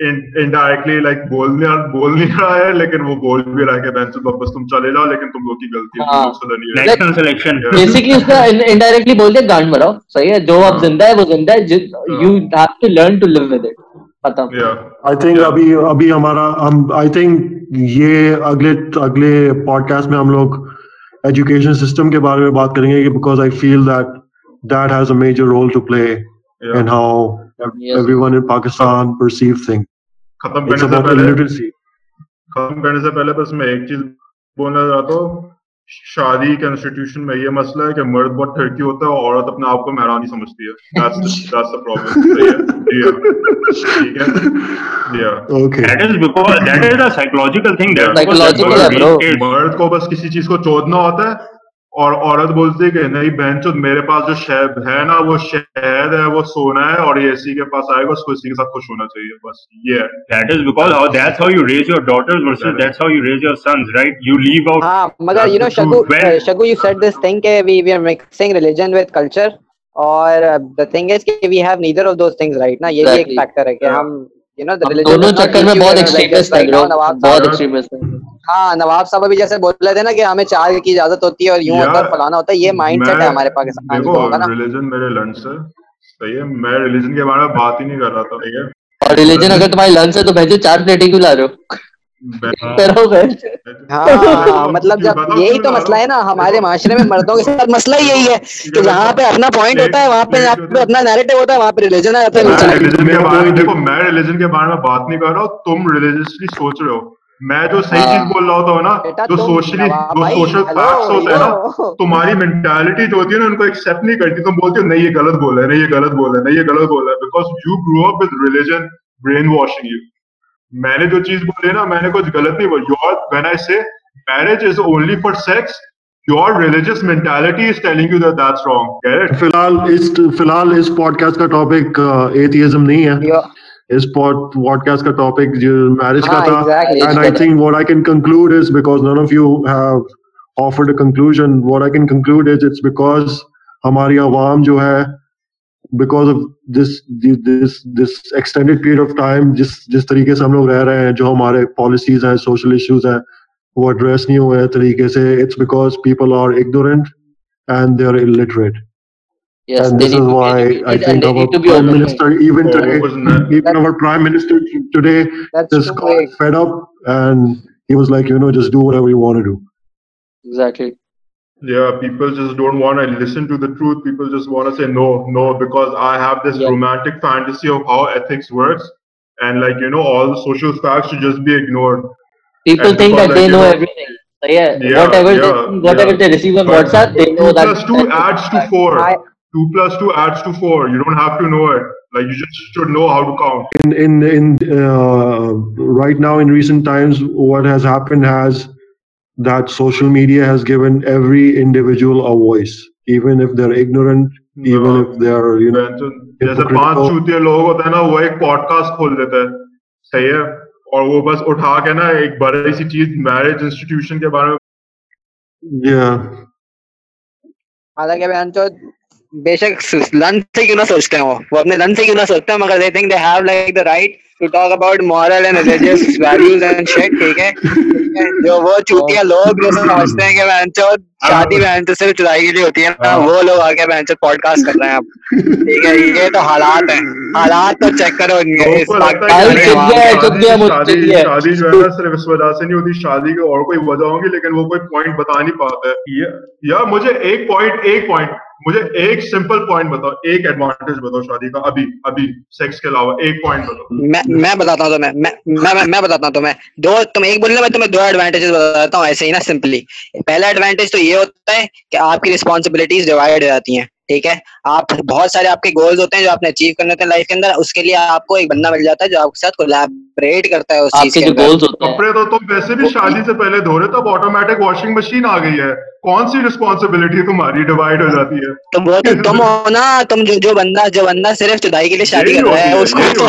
انڈائریکٹلی لائک بول بول نہیں رہا ہے لیکن وہ بول بھی رہا ہے کہ واپس تم چلے جاؤ لیکن تم لوگ کی غلطی ہے بیسیکلی اس کا انڈائریکٹلی بول دیا صحیح ہے جو اب زندہ ہے وہ زندہ ہے you have to learn to live with it I think ابھی ابھی ہمارا ہم آئی تھنک یہ اگلے اگلے پوڈ کاسٹ میں ہم لوگ ایجوکیشن سسٹم کے بارے میں بات کریں گے because I feel that that has a major role to play and how one in Pakistan perceive thing ختم کرنے سے پہلے ختم کرنے سے پہلے بس میں ایک چیز بولنا چاہتا ہوں۔ شادی کے انسٹیٹیوشن میں یہ مسئلہ ہے کہ مرد بہت ٹھڑکی ہوتا ہے اور عورت اپنے آپ کو مہرانی سمجھتی ہے۔ مرد کو بس کسی چیز کو چودنا ہوتا ہے۔ اور عورت بولتی ہے کہ نہیں بہن چود میرے پاس جو شہد ہے نا وہ شہد ہے وہ سونا ہے اور یہ اسی کے پاس آئے گا اس کو اسی کے ساتھ خوش ہونا چاہیے بس یہ ہے that is because how that's how you raise your daughters versus that's how you raise your sons right you leave out ہاں مگر you know shagu shagu you said this thing کہ we we are mixing religion with culture اور the thing is کہ we have neither of those things right نا یہ بھی ایک factor ہے کہ ہم you know the religion دونوں چکر میں بہت ایکسٹریمسٹ ہے بہت ایکسٹریمسٹ ہے ہاں نواب صاحب ابھی جیسے بول رہے تھے نا کہ ہمیں چار کی اجازت ہوتی ہے اور یوں ہوتا ہے فلانا ہوتا ہے یہ مائنڈ سیٹ ہے ہمارے پاکستان کا ریلیجن میرے لنچ ہے صحیح ہے میں ریلیجن کے بارے میں بات ہی نہیں کر رہا تھا ٹھیک ہے۔ اور ریلیجن اگر تمہاری لنچ ہے تو بھیجو چار پلیٹیں کیوں لا رہے ہو ہاں مطلب جب یہی تو مسئلہ ہے نا ہمارے معاشرے میں مردوں کے ساتھ مسئلہ یہی ہے کہ جہاں پہ اپنا پوائنٹ ہوتا ہے وہاں پہ اپنا نیریٹو ہوتا ہے وہاں پہ ریلیجن آتا ہے دیکھو میں ریلیجن کے بارے میں بات نہیں کر رہا ہوں تم ریلیجسلی سوچ رہے ہو۔ میں جو صحیح چیز بول رہا ہوتا ہوں نا جو سوشلی جو سوشل فیکٹس ہوتے ہیں نا تمہاری مینٹالٹی جو ہوتی ہے نا ان کو ایکسپٹ نہیں کرتی تم بولتے ہو نہیں یہ غلط بول رہا ہے نہیں یہ غلط بول رہا ہے نہیں یہ غلط بول رہا ہے because you grow up with religion brainwashing you میں نے جو چیز بولی نا میں نے کچھ غلط نہیں بولی۔ Your when I say marriage is only for sex your religious mentality is telling you that that's wrong فی الحال اس فی الحال اس پوڈ کاسٹ کا ٹاپک ایتھیزم نہیں ہے۔ اس پوڈ کاسٹ کا ٹاپک جو میرج کا تھا۔ And I think what I can conclude is because none of you have offered a conclusion what I can conclude is it's because ہماری عوام جو ہے because of this this this extended period of time جس جس طریقے سے ہم لوگ رہ رہے ہیں جو ہمارے پالیسیز ہیں سوشل ایشوز ہیں وہ ایڈریس نہیں ہوئے طریقے سے۔ It's because people are ignorant and they are illiterate Yes, and this is why I think our prime minister, even today, even our prime minister today, just got fed up, and he was like, you know, just do whatever you want to do. Exactly. Yeah, people just don't want to listen to the truth. People just want to say no, no, because I have this yeah. romantic fantasy of how ethics works, and like you know, all the social facts should just be ignored. People and think that like, they know, know everything. So yeah, yeah, whatever yeah, they, whatever yeah. they receive on WhatsApp, they know two that. Plus two adds to four. I, two plus two adds to four. You don't have to know it. Like you just should know how to count. In in in uh, right now in recent times, what has happened has that social media has given every individual a voice, even if they're ignorant, no. even if they're you know. جیسے پانچ چوتیے لوگ ہوتے ہیں نا وہ ایک pod cost کھول دیتے ہیں صحیح ہے اور وہ بس اٹھا کے نا ایک بڑی سی چیز میرج انسٹیٹیوشن کے بارے میں حالانکہ بہن بے شک لن سے کیوں نہ سوچتے ہیں وہ اپنے لن سے کیوں نہ سوچتے ہیں مگر they think they have like the right to talk about moral and religious values and shit ٹھیک ہے جو وہ چوتیا لوگ جو سمجھتے ہیں کہ بہن چود شادی بہن تو صرف چدائی کے لیے ہوتی ہے نا وہ لوگ آ کے بہن چود پوڈ کاسٹ کر رہے ہیں اب ٹھیک ہے یہ تو حالات ہیں حالات تو چیک کرو شادی جو ہے نا صرف اس وجہ سے نہیں ہوتی شادی کی اور کوئی وجہ ہوگی لیکن وہ کوئی پوائنٹ بتا نہیں پاتا ہے یا مجھے ایک پوائنٹ ایک پوائنٹ مجھے ایک سمپل پوائنٹ بتاؤ، ایک ایڈوانٹیج بتاؤ شادی کا، ابھی ابھی سیکس کے علاوہ ایک پوائنٹ بتاؤ۔ میں بتاتا ہوں تمہیں، میں بتاتا ہوں تمہیں۔ دو، تم ایک بولنا میں تمہیں دو ایڈوانٹیج بتاتا ہوں، ایسے ہی نا سمپلی پہلا ایڈوانٹیج تو یہ ہوتا ہے کہ آپ کی رسپانسبلٹیز ڈیوائڈ ہو جاتی ہیں۔ ٹھیک ہے؟ آپ بہت سارے آپ کے گولز ہوتے ہیں جو آپ نے اچیو کرنے ہوتے ہیں لائف کے اندر اس کے لیے آپ کو ایک بندہ مل جاتا ہے جو آپ کے ساتھ کولیبریٹ کرتا ہے اس چیز کے اندر۔ کپڑے تو تم ویسے بھی شادی سے پہلے دھو رہے تب آٹومیٹک واشنگ مشین آ گئی ہے۔ کون سی رسپانسبلٹی تمہاری ڈیوائڈ ہو جاتی ہے؟ تم وہ تو تم ہو نا تم جو جو بندہ جو بندہ صرف چدائی کے لیے شادی کر رہا ہے اس کو تو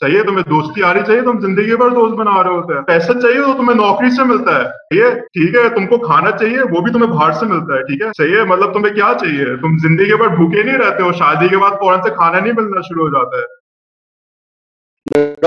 صحیح ہے تمہیں دوستی آ رہی چاہیے تم زندگی بھر دوست بنا رہے ہوتے ہیں۔ پیسہ چاہیے تو تمہیں نوکری سے ملتا ہے۔ ٹھیک ہے ٹھیک ہے تم کو کھانا چاہیے وہ بھی تمہیں باہر سے ملتا ہے ٹھیک ہے؟ صحیح ہے مطلب تمہیں کیا چاہیے؟ تم زندگی بھر بھوکے نہیں رہتے ہو شادی کے بعد فوراً سے کھانا نہیں ملنا شروع ہو جاتا ہے۔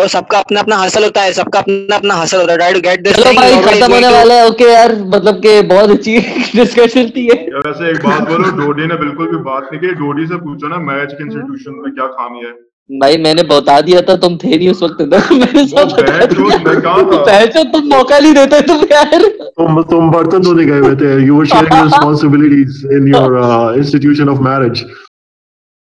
سب کا اپنا اپنا حاصل ہوتا ہے سب کا اپنا اپنا حاصل ہوتا ہے۔ چلو بھائی ختم ہونے والا ہے۔ اوکے یار مطلب کہ بہت اچھی ڈسکشن تھی ویسے ایک بات بولو ڈوڈی نے بالکل بھی بات نہیں کی۔ ڈوڈی سے پوچھو نا میچ کے انسٹیٹیوشن میں کیا خامی ہے۔ بھائی میں نے بتا دیا تھا تم تھے نہیں اس وقت پہچان تم موقع نہیں دیتے تم یار۔ تم برتن دھونے گئے ہوئے تھے۔ You were sharing in your institution marriage